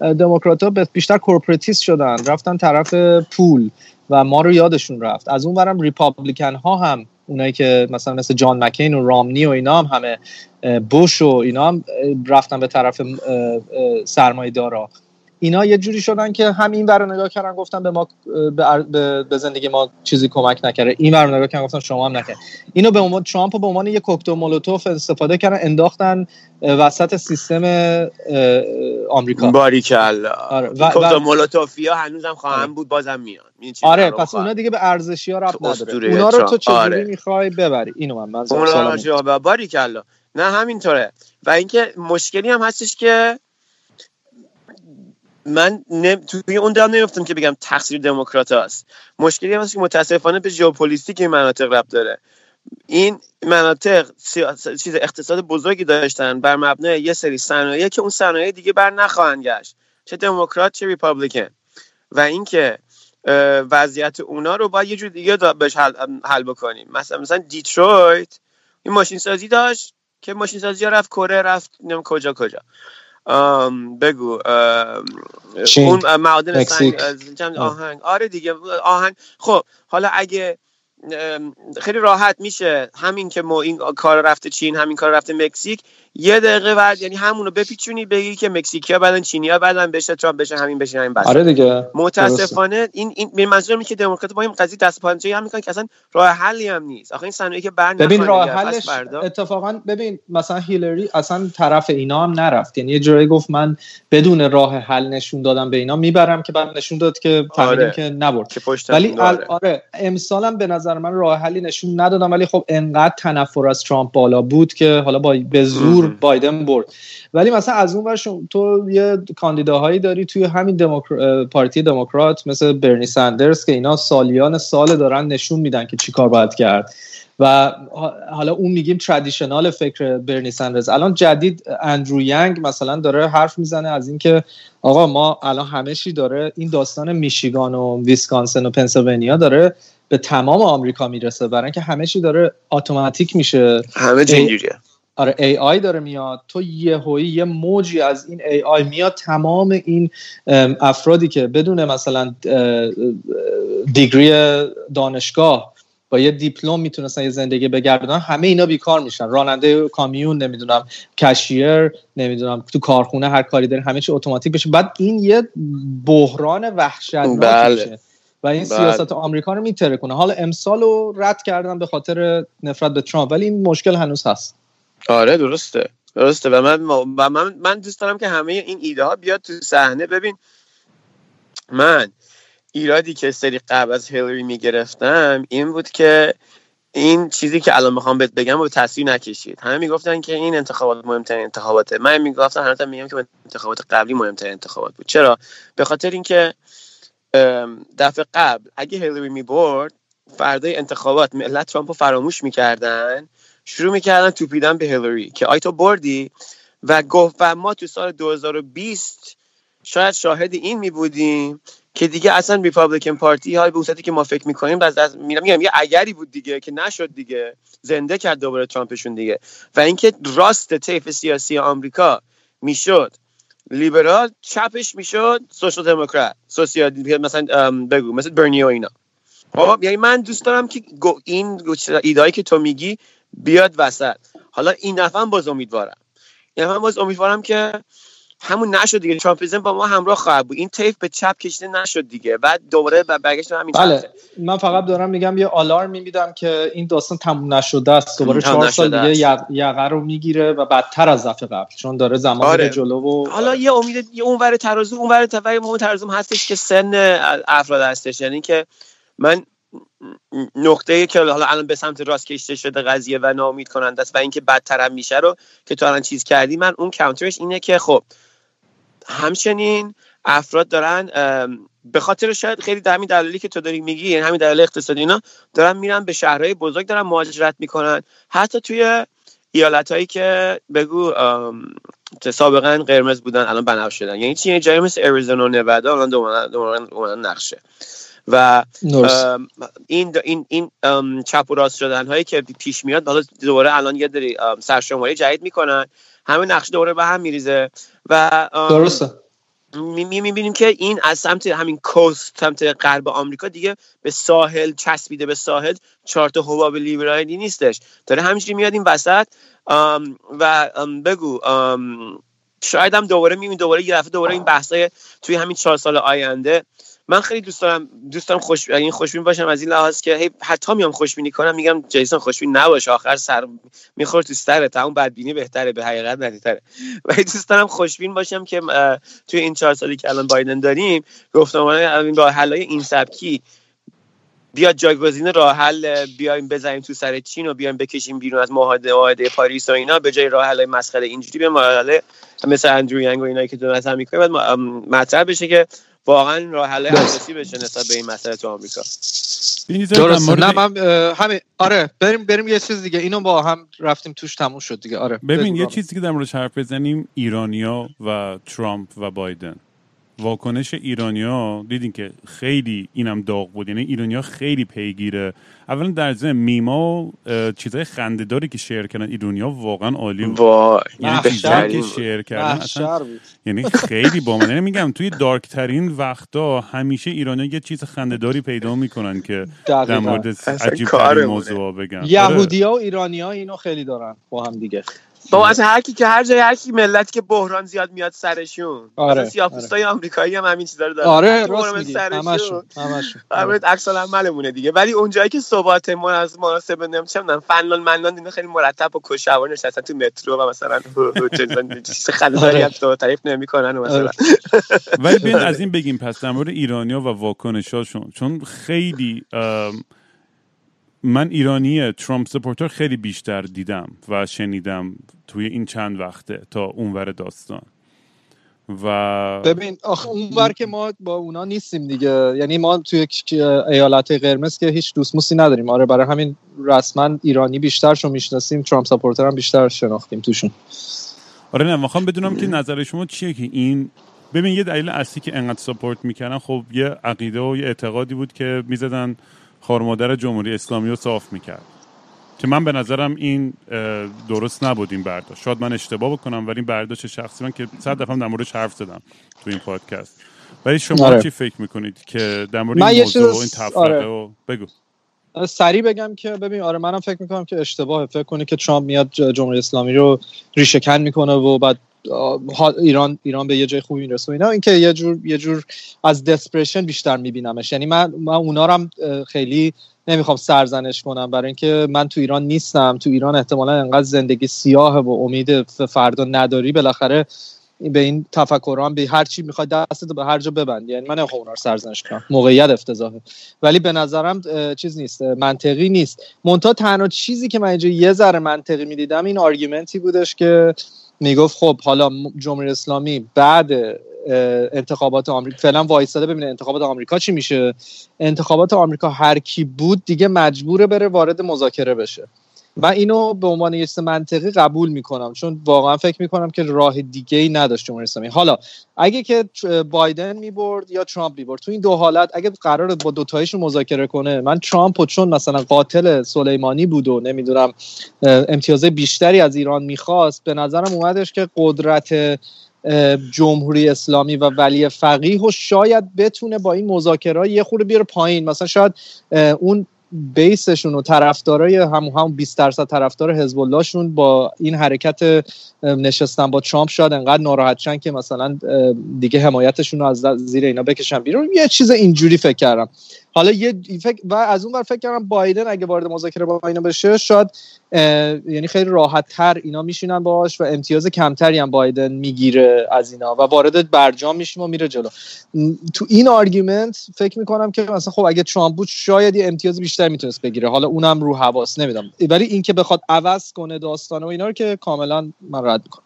دموکرات ها بیشتر کورپراتیست شدن رفتن طرف پول و ما رو یادشون رفت. از اون برم ریپابلیکن ها هم اونایی که مثلا مثل جان مکین و رامنی و اینا هم همه بوش و اینا هم رفتن به طرف سرمایه دارا اینا یه جوری شدن که هم این رو نگاه کردن گفتن به ما به, زندگی ما چیزی کمک نکرده. این رو نگاه کردن گفتن شما هم نکرد. اینو به عنوان ترامپ به عنوان یه کوکتل مولوتوف استفاده کردن انداختن وسط سیستم آمریکا. باریکلا. آره. و کوکتل مولوتوفیا هنوزم خواهم آره. بود بازم میان آره پس اونا دیگه به ارزشی ها رفت نداره. اونا رو تو چجوری آره. می‌خوای ببری؟ اینو من من باریکلا. نه همینطوره. و اینکه مشکلی هم هستش که من نم... توی اون دام نمیفتم که بگم تقصیر دموکرات هست مشکلی هست که متاسفانه به ژئوپلیتیک این مناطق ربط داره. این مناطق چیز اقتصاد بزرگی داشتن بر مبنای یه سری صنایع که اون صنایع دیگه بر نخواهند گشت. چه دموکرات چه Republican. و اینکه وضعیت اونا رو باید یه جور دیگه بهش حل, حل بکنیم. مثلا مثلا دیترویت این ماشین سازی داشت که ماشین سازی رفت کره رفت نم کجا کجا. بگو اون معادن سنگ آهنگ. آره دیگه آهنگ. خب حالا اگه خیلی راحت میشه همین که ما این کار رفته چین همین کار رفته مکزیک یه دقیقه بعد یعنی همونو بپیچونی بگی که مکزیکیا بعدن چینیا بعدن بشه ترامپ بشه همین بشه همین بشه آره دیگه. متاسفانه این این منظورم اینه که دموکرات با این قضیه دست پنجه هم می‌کنن که اصلا راه حلی هم نیست. آخه این صنایعی که بر ببین راه حلش اتفاقا ببین مثلا هیلری اصلا طرف اینا هم نرفت. یعنی یه جوری گفت من بدون راه حل نشون دادم به اینا می‌برم که بعد نشون داد که فهمیدیم آره. که نبرد ولی آره امسالم به نظر من راه حلی نشون ندادم ولی خب انقدر تنفر از ترامپ بالا بود که حالا با به زور بایدن برد. ولی مثلا از اون ور تو یه کاندیداهایی داری توی همین دموکر... پارتی دموکرات مثل برنی سندرز که اینا سالیان سال دارن نشون میدن که چیکار باید کرد. و حالا اون میگیم traditional فکر برنی سندرز. الان جدید اندرو ینگ مثلا داره حرف می‌زنه از اینکه آقا ما الان همه چی داره این داستان میشیگان و ویسکانسن و پنسیلوانیا داره به تمام آمریکا می‌رسه. برای اینکه همه چی داره اتوماتیک میشه. همه اینجوریه. آره AI داره میاد. تو یه هوی یه موجی از این AI میاد تمام این افرادی که بدون مثلا دیگری دانشگاه با یه دیپلم می‌تونستن یه زندگی بگردن همه اینا بیکار میشن. راننده کامیون نمی‌دونم کشیر نمی‌دونم تو کارخونه هر کاری داره همه چی اتوماتیک بشه. بعد این یه بحران وحشتناک بله. و این بله. سیاست آمریکا رو میتره کنه حالا امسال رو رد کردن به خاطر نفرت به ترامپ ولی این مشکل هنوز هست. آره درسته درسته. و من و من من دوست دارم که همه این ایده ها بیاد تو صحنه. ببین من ایرادی که سری قبل از هیلری می‌گرفتم این بود که این چیزی که الان می‌خوام بهت بگم رو تصویر نکشید. همه می‌گفتن که این انتخابات مهمترین انتخاباته. من می‌گفتم هنوز میگم که انتخابات قبلی مهمترین انتخابات بود. چرا؟ به خاطر اینکه دفعه قبل اگه هیلری می‌برد فردای انتخابات ملت ترامپ رو فراموش می‌کردن. شروع می‌کردن توپیدن به هیلری که آی تو بردی و گفت و ما تو سال 2020 شاید شاهد این میبودیم که دیگه اصلا ریپابلیکن پارتی های به که ما فکر می‌کنیم از از میگم یه اگری بود دیگه که نشد دیگه زنده کرد دوباره ترامپشون دیگه. و اینکه راست طیف سیاسی آمریکا می‌شد. لیبرال چپش می‌شد سوشال دموکرات سوسیال مثلا بگو مثل برنی و اینا. خب یعنی من دوست دارم که این ایدایی که تو میگی بیاد وسط. حالا این دفعه باز امیدوارم. یعنی من باز امیدوارم که همون نشد دیگه. ترامپیزم با ما همراه خواهد بود. این تیف به چپ کشیده نشد دیگه. بعد دوباره برگشت همین بله. من فقط دارم میگم یه آلارم میدم که این داستان تموم نشده است. دوباره چهار سال دیگه یقه رو می‌گیره و بدتر از دفعه قبل. چون داره زمان آره. جلو و حالا یه امید یه اونور ترازو اونور ترازو هستش که سن افراد هستش. یعنی که من نقطه که حالا الان به سمت راست کشته شده قضیه و ناامید کننده است و اینکه بدتر هم میشه رو که تو الان چیز کردی من اون کانترش اینه که خب همچنین افراد دارن به خاطر شاید خیلی در همین که تو داری میگی یعنی همین دلایل اقتصادی اینا دارن میرن به شهرهای بزرگ دارن مهاجرت می‌کنن. حتی توی ایالت هایی که بگو سابقا قرمز بودن الان بنفش شدن. یعنی چی؟ جایی مثل اریزونا و نوادا الان دوباره نقشه. و این این این چپ و راست شدن هایی که پیش میاد حالا دوباره الان یه داری سرشماری جدید می‌کنن. همه نقش دوباره به هم میریزه و درسته. می‌بینیم که این از سمت همین کوست سمت غرب آمریکا دیگه به ساحل چسبیده به ساحل چهار تا حباب لیبرالی نیستش. داره همینجوری میاد این وسط. و بگو شاید هم دوباره می‌بینیم دوباره یه دفعه دوباره این بحثای توی همین چهار سال آینده من خیلی دوست دارم دوست دارم خوش این خوشبین باشم از این لحاظ که هی حتی میام خوشبینی کنم میگم جیسون خوشبین نباش آخر سر می‌خوره تو سر تا اون بدبینی بهتره به حقیقت ندیتره ولی دوست دارم خوشبین باشم که توی این چهار سالی که الان بایدن داریم گفتمان راه حلای این سبکی بیاد جایگزین راه حل بیایم بزنیم تو سر چین و بیایم بکشیم بیرون از معاهده پاریس و اینا به جای راه حل مسخره اینجوری به مرحله مثل اندرو ینگ و اینا که دولت هم می‌کنه بعد مطرح بشه که واقعا راه حل اساسی بشه نسبت به این مسئله تو آمریکا. درست. نه من همین آره بریم بریم یه چیز دیگه. اینو با هم رفتیم توش تموم شد دیگه. آره ببین یه چیزی که در موردش حرف بزنیم ایرانیا و ترامپ و بایدن. واکنش ایرانیا دیدین که خیلی اینم داغ بود. یعنی ایرانیا خیلی پیگیره. اولا در ضمن میما و چیزای خندهداری که شیر کردن ایرانیا واقعا عالی بود. یعنی که شیر کردن اصلا یعنی خیلی با من. یعنی میگم توی دارک ترین وقتا همیشه ایرانیا یه چیز خندهداری پیدا می‌کنن که در مورد عجیب ترین موضوع بگن یهودیا و ایرانیا اینو خیلی دارن با هم دیگه. با از هر کی که هر جای هر کی ملت که بحران زیاد میاد سرشون. آره سیاپوستای آره. آمریکایی هم همین چیزا رو دارن. آره راست میگی. همشون همشون. آره. عکس عملمونه دیگه. ولی اونجایی که ثبات از مناسب نمیشم فنلان منلان اینا خیلی مرتب و کشوار نشستن تو مترو و مثلا چیز خنده‌داری هم تو تعریف نمی‌کنن مثلا آره. ولی بیاین از این بگیم پس در مورد ایرانیا و واکنشاشون چون خیلی من ایرانی ترامپ سپورتر خیلی بیشتر دیدم و شنیدم توی این چند وقته تا اونور داستان. و ببین آخه اونور که ما با اونا نیستیم دیگه. یعنی ما توی ایالت قرمز که هیچ دوستموسی نداریم. آره برای همین رسما ایرانی بیشتر شو می‌شناسیم ترامپ سپورتر هم بیشتر شناختیم توشون. آره نه می‌خوام بدونم که نظر شما چیه که این ببین یه دلیل اصلی که انقدر سپورت می‌کنن خب یه عقیده و یه اعتقادی بود که می‌زدن خارمادر جمهوری اسلامی رو صاف می‌کرد. که من به نظرم این درست نبود این برداشت. شاید من اشتباه بکنم ولی این برداشت شخصی من که صد دفعه در موردش حرف زدم تو این پادکست. ولی شما آره. چی فکر می‌کنید که در مورد این موضوع و این تفرقه آره. و بگو. سریع بگم که ببین آره منم فکر می‌کنم که اشتباه فکر کنی که ترامپ میاد جمهوری اسلامی رو ریشه می‌کنه و بعد ایران ایران به یه جای خوبی می‌رسه اینا. اینکه یه جور یه جور از دسپریشن بیشتر میبینمش. یعنی من من اونا رو خیلی نمی‌خوام سرزنش کنم. برای اینکه من تو ایران نیستم. تو ایران احتمالا انقدر زندگی سیاه و امید فردا نداری. بالاخره به این تفکران به هر چی می‌خواد دستت به هر جا ببند. یعنی من نمی‌خوام اونا سرزنش کنم. موقعیت افتضاحه. ولی به نظرم چیز نیست. منطقی نیست. مونتا تنها چیزی که من اینجا یه ذره منطقی می‌دیدم این آرگومنتی بودش که می‌گفت خب حالا جمهوری اسلامی بعد انتخابات آمریکا فعلا وایساده ببینه انتخابات آمریکا چی میشه. انتخابات آمریکا هر کی بود دیگه مجبوره بره وارد مذاکره بشه. و اینو به عنوان یه منطقی قبول می‌کنم چون واقعا فکر می‌کنم که راه دیگه ای نداشت جمهوری اسلامی. حالا اگه که بایدن می‌برد یا ترامپ می‌برد تو این دو حالت اگه قرار با دوتایشون مذاکره کنه من ترامپ چون مثلا قاتل سلیمانی بود و نمی‌دونم امتیاز بیشتری از ایران می‌خواست به نظرم اومدش که قدرت جمهوری اسلامی و ولی فقیه و شاید بتونه با این مذاکره یه خورده بیاره پایین. مثلا شاید اون بیسشون و طرفدارای هم هم 20 درصد طرفدار حزب اللهشون با این حرکت نشستن با ترامپ شاید انقدر ناراحت شن که مثلا دیگه حمایتشون رو از زیر اینا بکشن بیرون. یه چیز اینجوری فکر کردم. حالا یه فکر و از اون ور فکر کردم بایدن اگه وارد مذاکره با اینا بشه شاید یعنی خیلی راحت تر اینا میشینن باش و امتیاز کمتری هم بایدن می‌گیره از اینا و وارد برجام میشیم و میره جلو. تو این argument فکر می‌کنم که مثلا خب اگه ترامپ بود شاید یه امتیاز بیشتر می‌تونست بگیره. حالا اونم رو حواس نمیدم ولی اینکه بخواد عوض کنه داستان و اینا رو که کاملا من رد می‌کنم.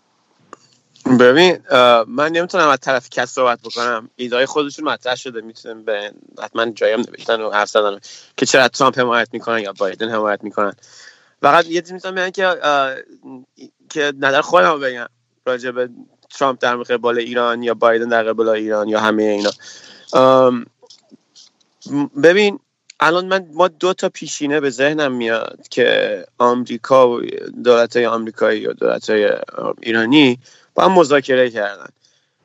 ببین من نمی‌تونم از طرف کس صحبت بکنم. ایدای خودشون مطرح شده می‌تونم به حتما جایم نوشتن و حرف زدن. که چرا ترامپ حمایت می‌کنن یا بایدن حمایت می‌کنن. فقط یه چیزی می‌تونم که که نظر خودم بگم راجع به ترامپ در قبال ایران یا بایدن در قبال ایران یا همه اینا. ببین الان من ما دو تا پیشینه به ذهنم میاد که آمریکا و دولت های آمریکایی و دولت های ایرانی با هم مذاکره کردن.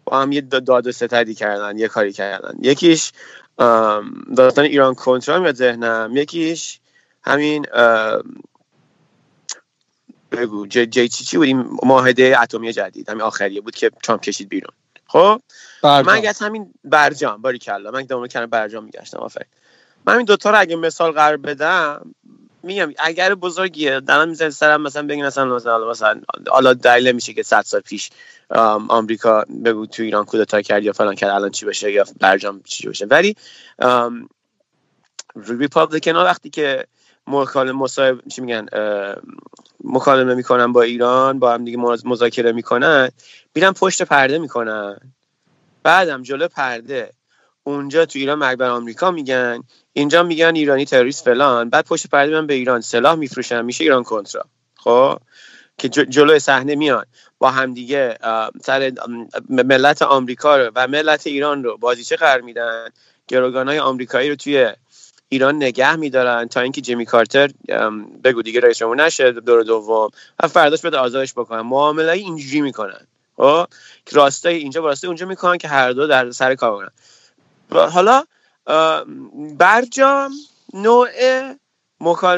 با هم یه داد و ستدی کردن یه کاری کردن. یکیش داستان ایران کنترل میاد ذهنم. یکیش همین بگو جی, جی چی چی بود؟ این معاهده اتمی جدید همین آخریه بود که ترامپ کشید بیرون. خب؟ برجام. من از همین برجام باری کلا من دنبال کردم برجام میگشتم آفرین. من این دوتا رو اگه مثال قرار بدم میگم اگر بزرگیه دارم می‌زنه سرم مثلا بگین مثلا مثلا حالا دلیل میشه که 100 سال پیش آمریکا بگو تو ایران کودتا کرد یا فلان کرد الان چی بشه یا برجام چی بشه. ولی ریپابلیکن ها وقتی که مکالمه مصاحب چی میگن مکالمه می‌کنن با ایران با هم دیگه مذاکره می‌کنن میرن پشت پرده می‌کنن. بعدم جلو پرده. اونجا تو ایران مرگ آمریکا میگن. اینجا میگن ایرانی تروریست فلان. بعد پشت پرده من به ایران سلاح میفروشن. میشه ایران کنترا خب؟ که جلو صحنه میان. با همدیگه سر ملت آمریکا رو و ملت ایران رو بازیچه قرار میدن. گروگان های آمریکایی رو توی ایران نگه میدارن تا اینکه جیمی کارتر بگو دیگه رئیس جمهور نشه دور دوم. و فرداش بده آزادش بکنن. معامله اینجوری می‌کنن. خب؟ راستای اینجا با راستای اونجا می‌کنن که هر دو در سر کار کنن حالا برجام نوع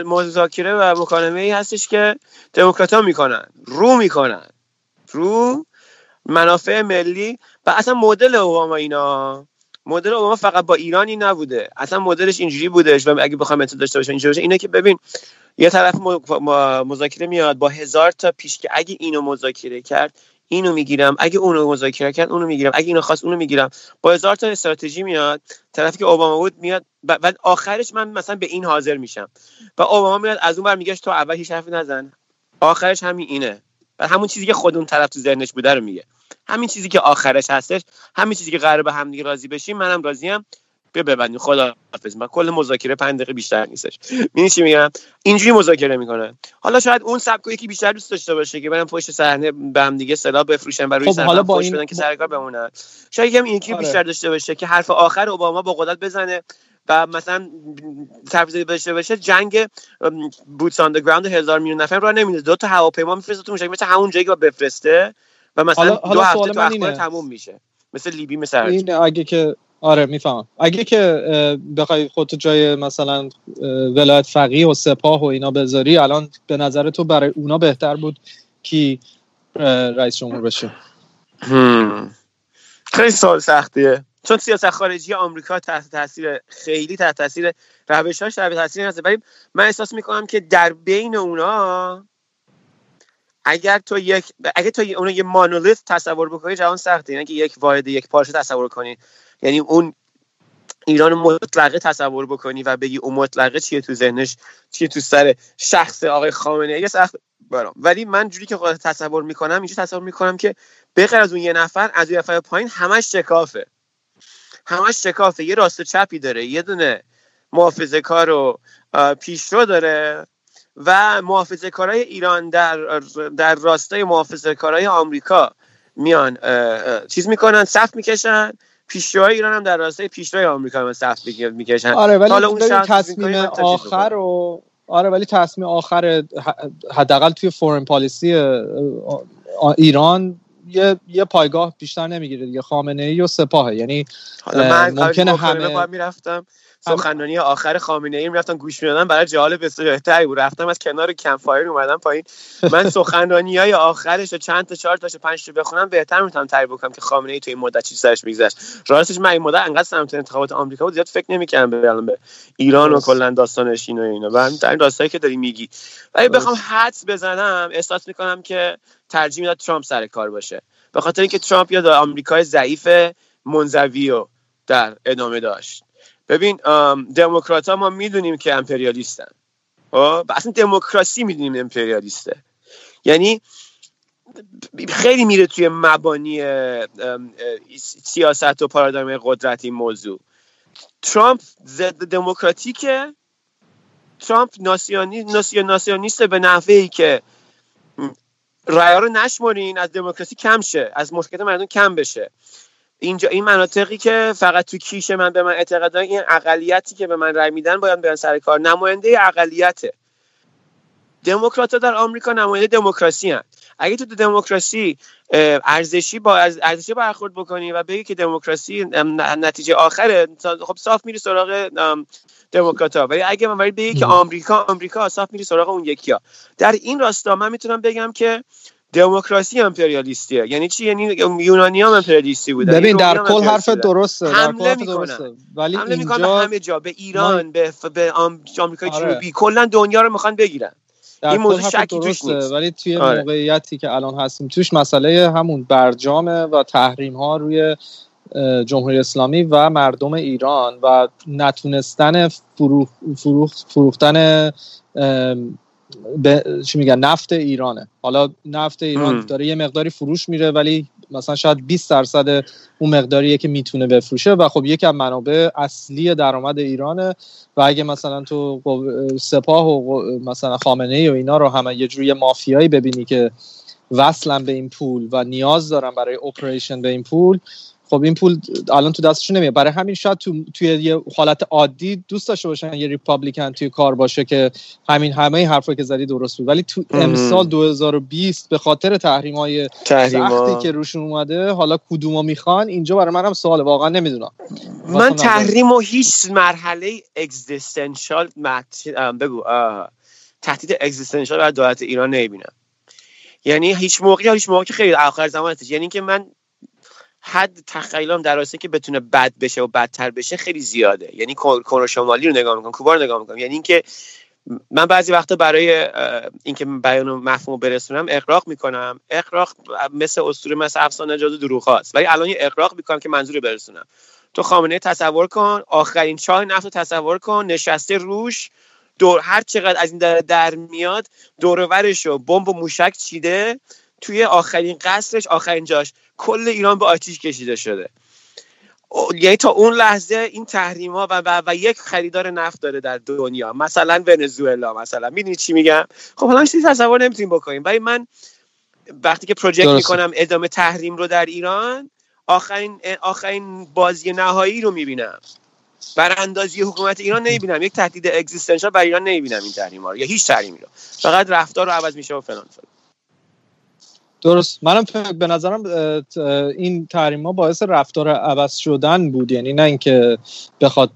مذاکره و مکالمه ای هستش که دموکرات ها می‌کنن رو می‌کنن رو منافع ملی و اصلا مدل اوباما اینا مدل اوباما فقط با ایرانی نبوده اصلا مدلش اینجوری بودش و اگه بخوام مثل داشته باشم اینجوری باشه. اینه که ببین یه طرف مذاکره میاد با هزار تا پیش که اگه اینو مذاکره کرد اینو می‌گیرم. اگه اونو مذاکره کرد اونو می‌گیرم. اگه اینو خواست اونو می‌گیرم. با هزار تا استراتژی میاد طرفی که اوباما بود میاد و آخرش من مثلا به این حاضر میشم. و اوباما میاد از اون بر میگه تو اول هیچ حرفی نزن. آخرش همین اینه. و همون چیزی که خود اون طرف تو ذهنش بوده رو میگه. همین چیزی که آخرش هستش همین چیزی که قرار به هم دیگه راضی بشیم منم راضیم. بیا ببندیم. خدا حافظ من کل مذاکره 5 دقیقه بیشتر نیستش. می‌بینی چی میگم؟ اینجوری مذاکره می‌کنه حالا شاید اون سبکو یکی بیشتر دوست داشته باشه که برن پشت صحنه به هم دیگه سلاح بفروشن برای خب حالا با این بدن که سرکار بمونن. شاید یکم این آره. بیشتر داشته باشه که حرف آخر اوباما با قدرت بزنه و مثلا تفضیل داشته باشه. جنگ بوتس آن گراوند هزار میلیون نفر رو نمیده دو تا هواپیما میفرسته تو مثل همون جایی که بفرسته و مثلا دو هفته تو اخبار تموم میشه. مثل لیبی مثل این اگه که آره می‌فهمم. اگه که بخوای خودت جای مثلا ولایت فقیه و سپاه و اینا بذاری الان به نظر تو برای اونا بهتر بود کی رئیس جمهور بشه؟ خیلی سال سختیه. چون سیاست خارجی آمریکا تحت تاثیر خیلی تحت تاثیر روشاش تحت تاثیر هست. ولی من احساس می‌کنم که در بین اونا اگر تو یک اگه تو اون یه مانولیت تصور بکنی جهان سخته. یعنی که یک واحد یک پارچه تصور کنی. یعنی اون ایران مطلقه تصور بکنی و بگی اون مطلقه چیه تو ذهنش چیه تو سر شخص آقای خامنه ای؟ سخت برام. ولی من جوری که خودت تصور می‌کنم اینجوری تصور می‌کنم که بغیر از اون یه نفر از اون نفر پایین همش شکافه. همش شکافه. یه راست چپی داره یه دونه محافظه کار و پیشرو داره و محافظه کارهای ایران در, در راستای محافظه کارهای آمریکا میان چیز می‌کنن صف می‌کشن. پیشروهای ایران هم در راستای پیشروهای آمریکا هم صف می‌کشن. آره ولی اون تصمیم آخر و آره ولی تصمیم آخر حداقل توی فورن پالیسی ایران یه یه پایگاه بیشتر نمی‌گیره دیگه. خامنه ای و سپاهه. یعنی ممکنه همه می‌رفتم سخنرانی آخر خامنه ای رفتن گوش می‌دادن برای جالب بهتری بود. رفتم از کنار کمپایر اومدم پایین. من سخنرانی های آخرش رو چند تا چهار تاشو پنج تا بخونم بهتر می‌تونم تعریف بکنم که خامنه ای تو این مدت چی سرش میگذشت. راستش من این مدت انقدر سمت انتخابات آمریکا بود زیاد فکر نمی‌کردم به به ایران و کلا داستانش اینا. و در این داستانی که داری میگی. ولی بخوام حدس بزنم احساس می‌کنم که ترجیح می‌داد ترامپ سر کار باشه. به خاطر اینکه ترامپ یا آمریکای ضعیف منزوی رو در ادامه داشت. ببین دموکرات ها ما می‌دونیم که امپریالیستن. خب؟ اصلا دموکراسی می‌دونیم امپریالیسته. یعنی خیلی میره توی مبانی سیاست و پارادایم قدرت این موضوع. ترامپ ضد دموکراتیکه. ترامپ ناسیونی ناسیونیست به نحوه که رأی رو نشمرین از دموکراسی کم شه از مشکلات مردم کم بشه. اینجا این مناطقی که فقط تو کیش من به من اعتقاد این اقلیتی که به من رأی میدن باید بیان سر کار. نماینده اقلیته. دموکرات در آمریکا نماینده دموکراسی هن. اگه تو دموکراسی ارزشی با ارزشی برخورد بکنی و بگی که دموکراسی نتیجه آخره خب صاف میری سراغ دموکراتا. ولی اگه من بگی که آمریکا آمریکا صاف میری سراغ اون یکی ها در این راستا من می‌تونم بگم که دموکراسی امپریالیستیه. یعنی چی؟ یعنی یونانی هم امپریالیستی بودن. ببین در کل حرف درسته حمله می‌کنن. ولی حمله اینجا... همه جا به ایران به به آمریکای آره. جنوبی. کلا دنیا رو می‌خوان بگیرن. این موضوع شکی توش نیست. ولی توی آره. موقعیتی که الان هستیم توش مسئله همون برجامه و تحریم ها روی جمهوری اسلامی و مردم ایران و نتونستن فروخ فروختن به چی میگن نفت ایرانه. حالا نفت ایران داره یه مقداری فروش میره ولی مثلا شاید 20 درصد اون مقداریه که می‌تونه بفروشه و خب یکی از منابع اصلی درآمد ایرانه و اگه مثلا تو سپاه و مثلا خامنه ای و اینا رو همه یه جوری مافیایی ببینی که وصلن به این پول و نیاز دارن برای اپریشن به این پول خب این پول الان تو دستشون نمیاد. برای همین شاید تو توی یه حالت عادی دوست داشته باشن یه ریپابلیکن توی کار باشه که همین همه حرفا که زدی درست بود. ولی تو امسال 2020 به خاطر تحریم های سختی که روشون اومده حالا کدومو می‌خوان؟ اینجا برای منم سواله واقعا نمی‌دونم. من تحریم و هیچ مرحله اگزیستنشال بگو تهدید اگزیستنشال برای دولت ایران نمی‌بینم. یعنی هیچ موقعی هیچ موقعی خیلی آخر زمان یعنی که من حد تخیلم در راسته که بتونه بد بشه و بدتر بشه خیلی زیاده. یعنی کره شمالی رو نگاه می‌کنم کوبا رو نگاه می‌کنم. یعنی اینکه من بعضی وقتا برای اینکه بیان مفهوم برسونم اقراق می‌کنم. اقراق مثل اسطوره مثل افسانه جادو دروغ هاست ولی الان یه اقراق می‌کنم که منظور برسونم. تو خامنه تصور کن آخرین چاه نفت تصور کن نشسته روش دور هر چقدر از این در, در میاد دورورش رو بمب و موشک چیده توی آخرین قصرش آخرین جاش کل ایران به آتیش کشیده شده. یعنی تا اون لحظه این تحریم ها و, و, و, یک خریدار نفت داره در دنیا مثلا ونزوئلا مثلا. می‌دونی چی میگم؟ خب حالا چیزی تصور نمی‌تونیم بکنیم. ولی من وقتی که پروژکت می‌کنم ادامه تحریم رو در ایران آخرین آخرین بازی نهایی رو می‌بینم. براندازی حکومت ایران نمی‌بینم. یک تهدید اگزیستانسیال برای ایران نمی‌بینم این تحریم ها رو. یا هیچ تحریمی رو. فقط رفتار رو عوض میشه و فلان فلان. درست. منم به نظرم این تحریم ها باعث رفتار عوض شدن بود. یعنی نه اینکه بخواد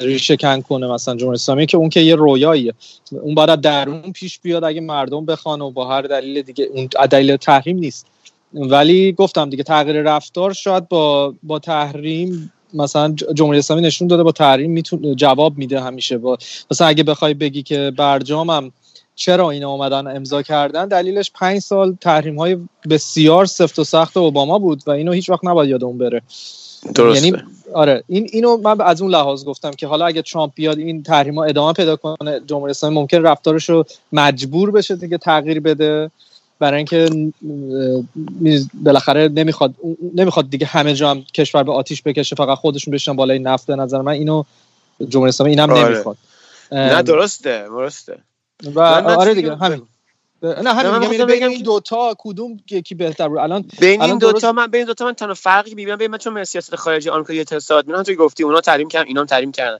ریشه کن کنه مثلا جمهوری اسلامی که اون که یه رویاییه. اون باید درون پیش بیاد اگه مردم بخوان و با هر دلیل دیگه اون دلیل تحریم نیست. ولی گفتم دیگه تغییر رفتار شاید با با تحریم مثلا جمهوری اسلامی نشون داده با تحریم می‌تونه جواب میده همیشه. با مثلا اگه بخوای بگی که برجامم چرا اینا اومدن امضا کردن؟ دلیلش پنج سال تحریم های بسیار سفت و سخت اوباما بود و اینو هیچ وقت نباید یاد اون بره. درسته. یعنی آره این اینو من از اون لحاظ گفتم که حالا اگه ترامپ بیاد این تحریم ها ادامه پیدا کنه جمهوری اسلامی ممکن رفتارش رو مجبور بشه دیگه تغییر بده. برای اینکه بالاخره نمی‌خواد نمی‌خواد دیگه همه جا هم کشور به آتیش بکشه فقط خودشون بشن بالای نفت نظر من. اینو جمهوری اسلامی اینم آره. نمی‌خواد. نه درسته درسته. و آره دیگه همین. نه همین میگم بگم این دوتا کدوم یکی بهتر بود. الان بین این دوتا من بین دوتا من تنها فرقی می‌بینم بین من چون سیاست خارجی آمریکا یه تصاد میرن تو گفتی اونا تحریم کردن اینا هم تحریم کردن.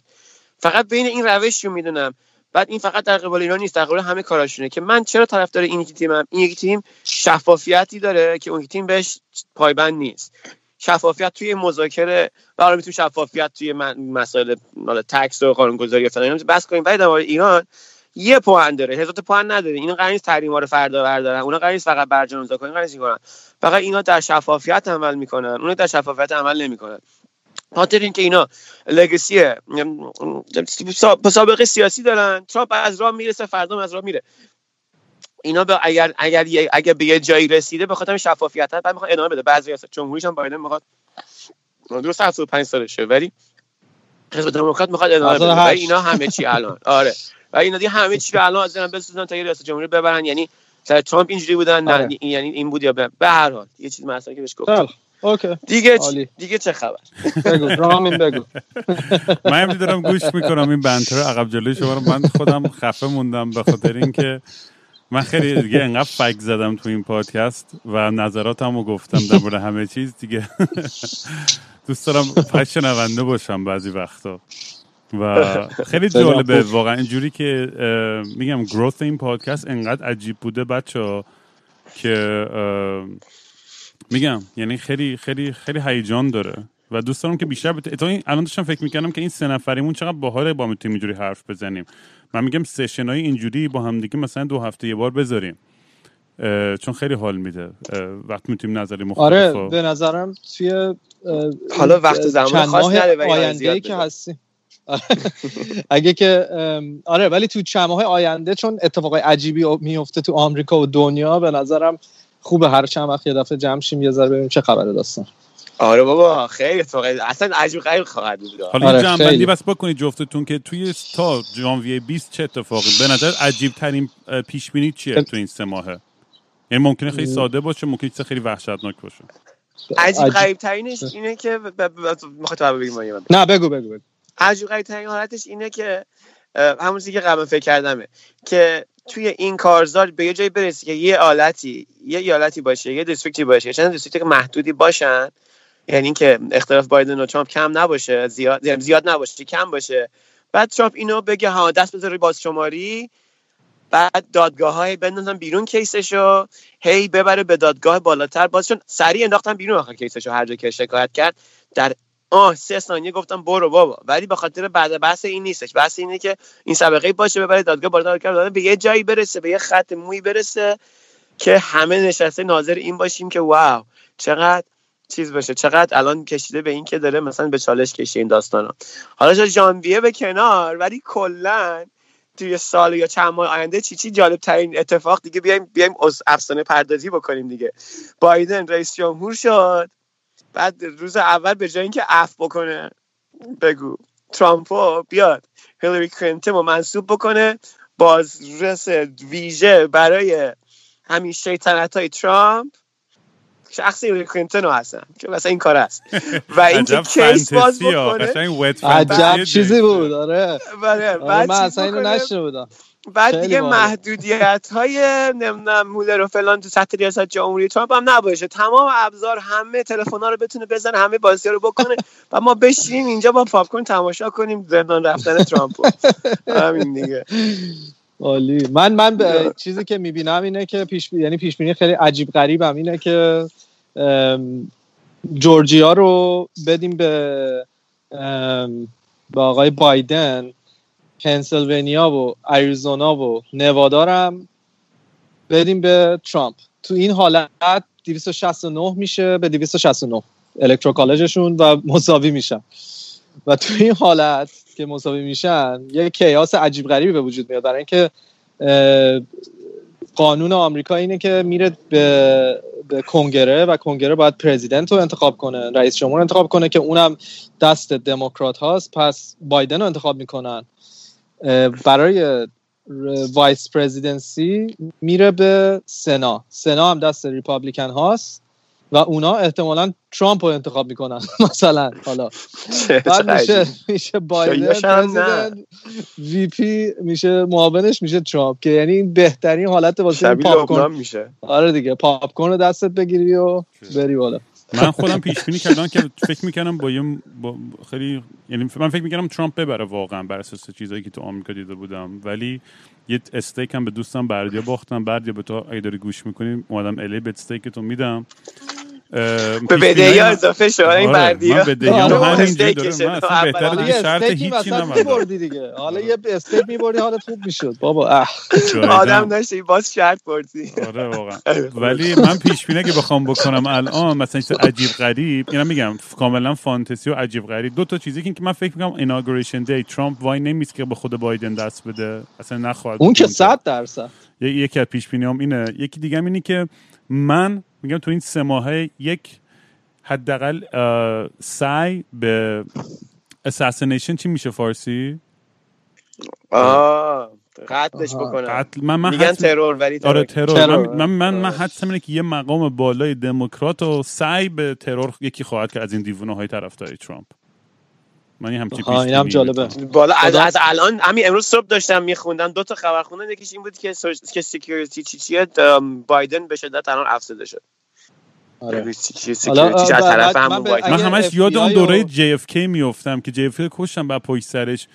فقط بین این روشی رو می‌دونم. بعد این فقط در قبال ایران نیست در قبال همه کاراشونه که من چرا طرفدار این یکی تیمم این یکی تیم شفافیتی داره که اون تیم بهش پایبند نیست. شفافیت توی مذاکره و حالا می‌تونیم شفافیت توی مسائل تکس و قانونگذاری و فلان بس کنیم ولی در ایران یه پوان داره. هزار پوان نداره. اینا قرار نیست تحریما رو فردا بردارن. اونا قرار نیست فقط برجام امضا کنن قرار کنن. فقط اینا در شفافیت عمل می‌کنن. اونا در شفافیت عمل نمی‌کنن. خاطر اینکه اینا لگسی سابقه سیاسی دارن. ترامپ از راه می‌رسه فردا از راه میره. اینا به اگر اگر اگر به یه جایی رسیده به خاطر شفافیت بعد می‌خواد ادامه بده. بعضی ریاست جمهوریش هم بایدن می‌خواد درست 75 سالشه. ولی حزب دموکرات می‌خواد ادامه بده. اینا همه چی الان. آره. و اینا دیگه همه چی رو الان از بسازن تا یه ریاست جمهوری ببرن. یعنی سر ترامپ اینجوری بودن نه آره. یعنی این بود یا به هر حال. یه چیز مثلا که بهش گفتم. اوکی. دیگه چ... دیگه چه خبر؟ بگو رامین بگو. من هم دارم گوش می‌کنم این بنتر عقب جلوی شما رو. من خودم خفه موندم به خاطر اینکه من خیلی دیگه انقدر فک زدم تو این پادکست و نظراتم رو گفتم در مورد همه چیز دیگه. دوست دارم پش نونده باشم بعضی وقتا. و خیلی جالبه. واقعا اینجوری که میگم گروث این پادکست انقدر عجیب بوده بچه که میگم یعنی خیلی خیلی خیلی هیجان داره. و دوست دارم که بیشتر بت... الان داشتم فکر می‌کردم که این سه نفریمون چقدر باحاله با می‌تونیم اینجوری حرف بزنیم. من میگم سشن های اینجوری با هم دیگه مثلا دو هفته یه بار بذاریم. چون خیلی حال میده. وقت می‌تونیم نظری مختلف آره به نظرم توی حالا وقت زمان خاص آینده که هستی اگه که آره ولی تو چند ماه آینده چون اتفاقای عجیبی میفته تو آمریکا و دنیا به نظرم خوبه هر چند وقت یه دفعه جمع شیم یه ذره ببینیم چه خبره داستان. آره بابا خیلی اتفاقی اصلا عجیب غریب خواهد بود. حالا آره جنبندی بس بکنید جفتتون که توی تا ژانویه 20 چه اتفاقی؟ به نظر عجیب ترین پیش بینی چیه تو این سه ماهه؟ یعنی ممکنه خیلی ساده باشه ممکنه چیز خیلی وحشتناک باشه. عجیب غریب ترینش اینه که می‌خواد بگیم؟ نه بگو بگو بگو. عجیب ترین حالتش اینه که همون که قبل فکر کردمه که توی این کارزار به یه جایی برسی که یه آلتی یه ایالتی باشه یه district ی باشه چند district محدودی باشن یعنی اینکه اختلاف بایدن و ترامپ کم نباشه زیاد یعنی زیاد نباشه کم باشه بعد ترامپ اینو بگه ها دست بذاره باز شماری بعد دادگاه های بندازن بیرون case شو هی ببره به دادگاه بالاتر بازشون سریع انداختن بیرون آخر case شو هر جا که شکایت کرد در آه سه ثانیه گفتم برو بابا. ولی به خاطر بعد بحث این نیستش. بحث اینه که این سابقه باشه ببره دادگاه بالاتر به یه جایی برسه به یه خط موی برسه که همه نشسته ناظر این باشیم که واو چقدر چیز باشه چقدر الان کشیده به این که داره مثلا به چالش کشی این داستانا. حالا ژانویه به کنار ولی کلا توی سال یا چند ماه آینده چی چی جالب ترین اتفاق دیگه بیایم بیایم افسانه پردازی بکنیم دیگه. بایدن رئیس جمهور شد. بعد روز اول به جای اینکه عفو بکنه بگو. ترامپو بیاد. هیلاری کلینتون رو منصوب بکنه. بازرس ویژه برای همین شیطنت های ترامپ. شخصی هیلاری کلینتون هستن که مثلا این کار است و اینکه case باز بکنه. عجب چیزی بود. آره, آره، من اصلا اینو نشنه بودم. بعد دیگه محدودیت های نمی‌دونم مولر و فلان تو سطح ریاست جمهوری ترامپ هم نباشه. تمام ابزار همه تلفن ها رو بتونه بزنه همه بازی رو بکنه و ما بشینیم اینجا با پاپ کورن تماشا کنیم زندان رفتن ترامپ همین دیگه. عالی. من من به چیزی که می‌بینم اینه که پیش یعنی پیش بینی خیلی عجیب غریبم اینه که جورجیا رو بدیم به به آقای بایدن. پنسیلوانیا و اریزونا و نوادا هم بدیم به ترامپ. تو این حالت 269 میشه به 269 الکترو کالجشون و مساوی میشن. و تو این حالت که مساوی میشن یه کیاس عجیب غریبی به وجود میاد. برای اینکه قانون آمریکا اینه که میره به, به کنگره و کنگره باید پرزیدنت رو انتخاب کنه رئیس جمهور انتخاب کنه که اونم دست دموکرات هاست. پس بایدن رو انتخاب می‌کنن. برای vice presidency میره به سنا. سنا هم دست Republican هاست و اونا احتمالا ترامپ رو انتخاب می‌کنن مثلا. حالا. بعد میشه میشه بایدن VP میشه معاونش میشه ترامپ که یعنی این بهترین حالت واسه پاپ میشه. آره دیگه پاپ کورن دستت بگیری و بری بالا. من خودم پیش بینی کردم که فکر می‌کنم با یه با خیلی یعنی من فکر می‌کردم ترامپ ببره واقعا بر اساس چیزایی که تو آمریکا دیده بودم. ولی یه استیک هم به دوستم بردیا باختم. بردیا به تو اگه داری گوش می‌کنیم اومدم الی به استیک تو میدم. به بدهی ها اضافه شد این آره، بردی من بدهی هم همینجوری دارم من اصلا بهتره دیگه شرط هیچی نمیدم دیگه. حالا یه استیک میبردی حالت خوب می‌شد. بابا آدم داشتی باز شرط بردی. آره واقعا. ولی من پیش بینی که بخوام بکنم الان مثلا چیز عجیب غریب اینا میگم کاملا فانتزی و عجیب غریب. دو تا چیزی که من فکر می‌کنم ایناگوریشن دی ترامپ وای نمیست که به خود بایدن دست بده. اصلا نخواهد اون که 100 درصد. یکی از پیش بینیام اینه. یکی دیگه اینه که من میگم تو این سه ماهه یک حداقل سعی به اساسینیشن چی میشه فارسی؟ آه. قتلش بکنم. قتل من من میگن ترور ولی ترور. آره ترور, من من من, حدسم اینه که یه مقام بالای دموکرات و سعی به ترور یکی خواهد کرد از این دیوونه های طرفداری ترامپ. من همچین پیش اینم جالبه بالا از, از الان همین امروز صبح داشتم میخوندم دو تا خبر خوندن یکیش این بود که که security چی چیه بایدن به شدت الان افزوده شد آره. حالا، از طرف همون من من همش یاد اون دوره و- JFK میفتم که JFK کشتن بعد پشت سرش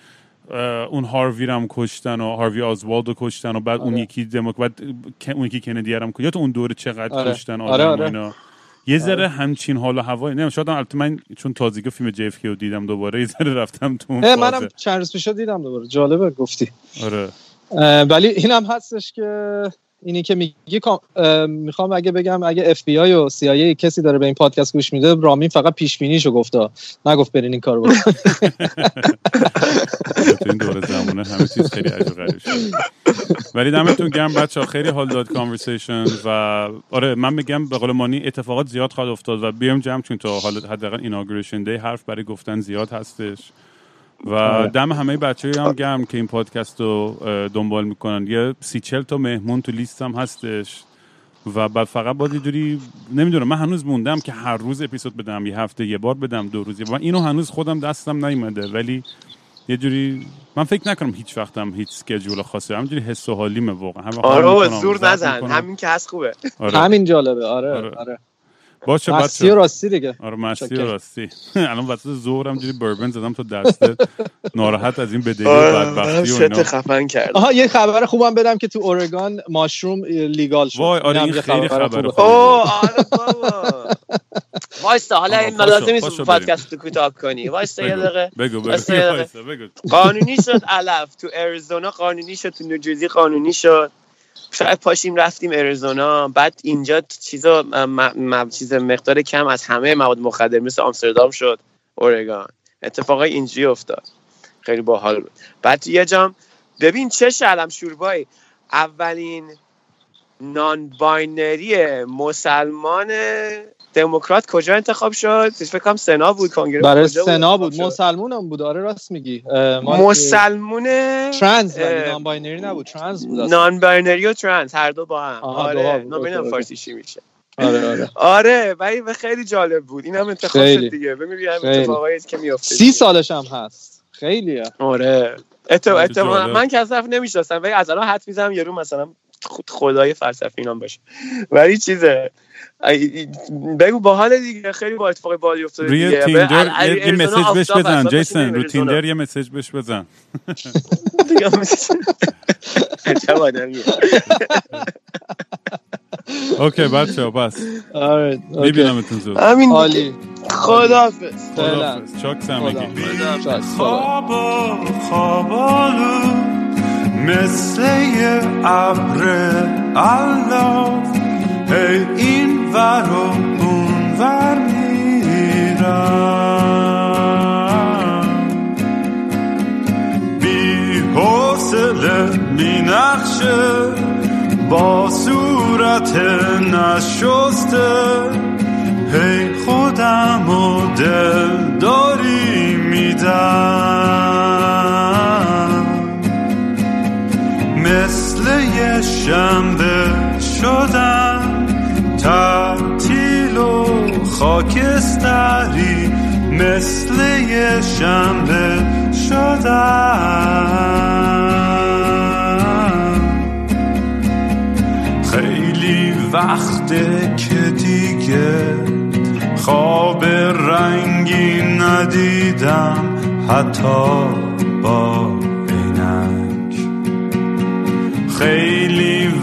اون هاروی رو هم کشتن و هاروی آزوالد رو کشتن و بعد اون آره. یکی دموک بعد اون یکی کندی هم کشتن. یاد اون دوره چقدر آره. کشتن آره، آدم آره. اینا یه ذره همچین حال و هوایی نه شاید البته من چون تازگی فیلم JFK رو دیدم دوباره یه ذره رفتم تو اون. منم چند روز پیش دیدم دوباره. جالبه گفتی. آره. ولی اینم هستش که اینی که میگی می‌خوام اگه بگم اگه اف بی آی و CIA کسی داره به این پادکست گوش میده رامین فقط پیش بینیشو گفته. نگفت برین این کارو بکن تو این دوره زمانه همه چیز خیلی عجب غریب ولی دمتون گرم بچه خیلی حال داد کانورسیشن و آره من میگم به قول مانی اتفاقات زیاد خواهد افتاد و بیام جمع چون تا حالا حداقل ایناگریشن دی حرف برای گفتن زیاد هستش. و آره. دم همه بچه هم گرم که این پادکست رو دنبال می‌کنن یه سی چل تا مهمون تو لیستم هستش و بعد فقط باید یه جوری نمی‌دونم من هنوز موندم که هر روز اپیزود بدم یه هفته یه بار بدم دو روز یه بار. من اینو هنوز خودم دستم نیومده ولی یه جوری من فکر نکنم هیچ وقتم هیچ سکجول خاصی همینجوری حس و حالیمه واقعا آره زور نزن. همین که هست خوبه آره. همین جالبه آره آره. آره باشه مستی راستی دیگه. آره مستی. راستی. الان وسط ظهرم جوری بربن زدم تو دسته ناراحت از این بدهی و بدبختی و اینا. خفن کرد آها یه خبر خوبم بدم که تو اورگان ماشروم لیگال شد. وای، آره، این یه خیلی خبر خوبه. آره بابا. وایستا حالا این پاشو، لازم نیست پادکست رو کوتاه کنی. وایستا یه بگو دقیقه. بگو بگو. قانونی شد علف. تو اریزونا قانونی شد تو نیوجرسی قانونی شد. شاید پاشیم رفتیم اریزونا. بعد اینجا چیزا چیز مقدار کم از همه مواد مخدر مثل آمستردام شد اورگان. اتفاقای اینجوری افتاد. خیلی باحال بود. بعد یه جام ببین چه شلم شوربایی اولین non-binary مسلمان دموکرات کجا انتخاب شد؟ فکر کنم سنا بود کنگره برای کجا سنا بود. شد؟ مسلمون هم بود. آره راست میگی. مسلمون ترنس non-binary نبود. ترنس بود اصلا. non-binary و ترنس هر دو با هم. آره. بود. نمی‌دونم فارسی چی میشه. آره آره. آره ولی خیلی جالب بود. این هم انتخاب خیلی. شد دیگه. ببین هم خیلی. اتفاقایی که میفته سی سالش هم هست. خیلیه. آره. اتفاق آره، جالب. من که از طرف نمی‌شناسم ولی از الان حد می‌زنم یارو مثلا خدای فلسفی اینام باشه. ولی چیزه. ای- بگو باحال دیگه خیلی با اتفاق بالی افتاده روی دیگه. تیندر یه- مسیج بهش بزن جیسن رو. تیندر یه مسیج بهش بزن اوکی بچه بس. آره اوکی. میبینمتون زود. همین عالی. خداحافظ. فعلا خداحافظ. چاکس همگی خدا. شاید. خواب و خوابالو. مثل یه ابر الاف هی این ور و اون ور میرم. بی حوصله بی نقشه با صورت نشسته. هی خودم و دل داری میدم. شنبه شدم تعطیل و خاکستری مثل یه شنبه شدم. خیلی وقته که دیگه خواب رنگی ندیدم حتی با عینک. خیلی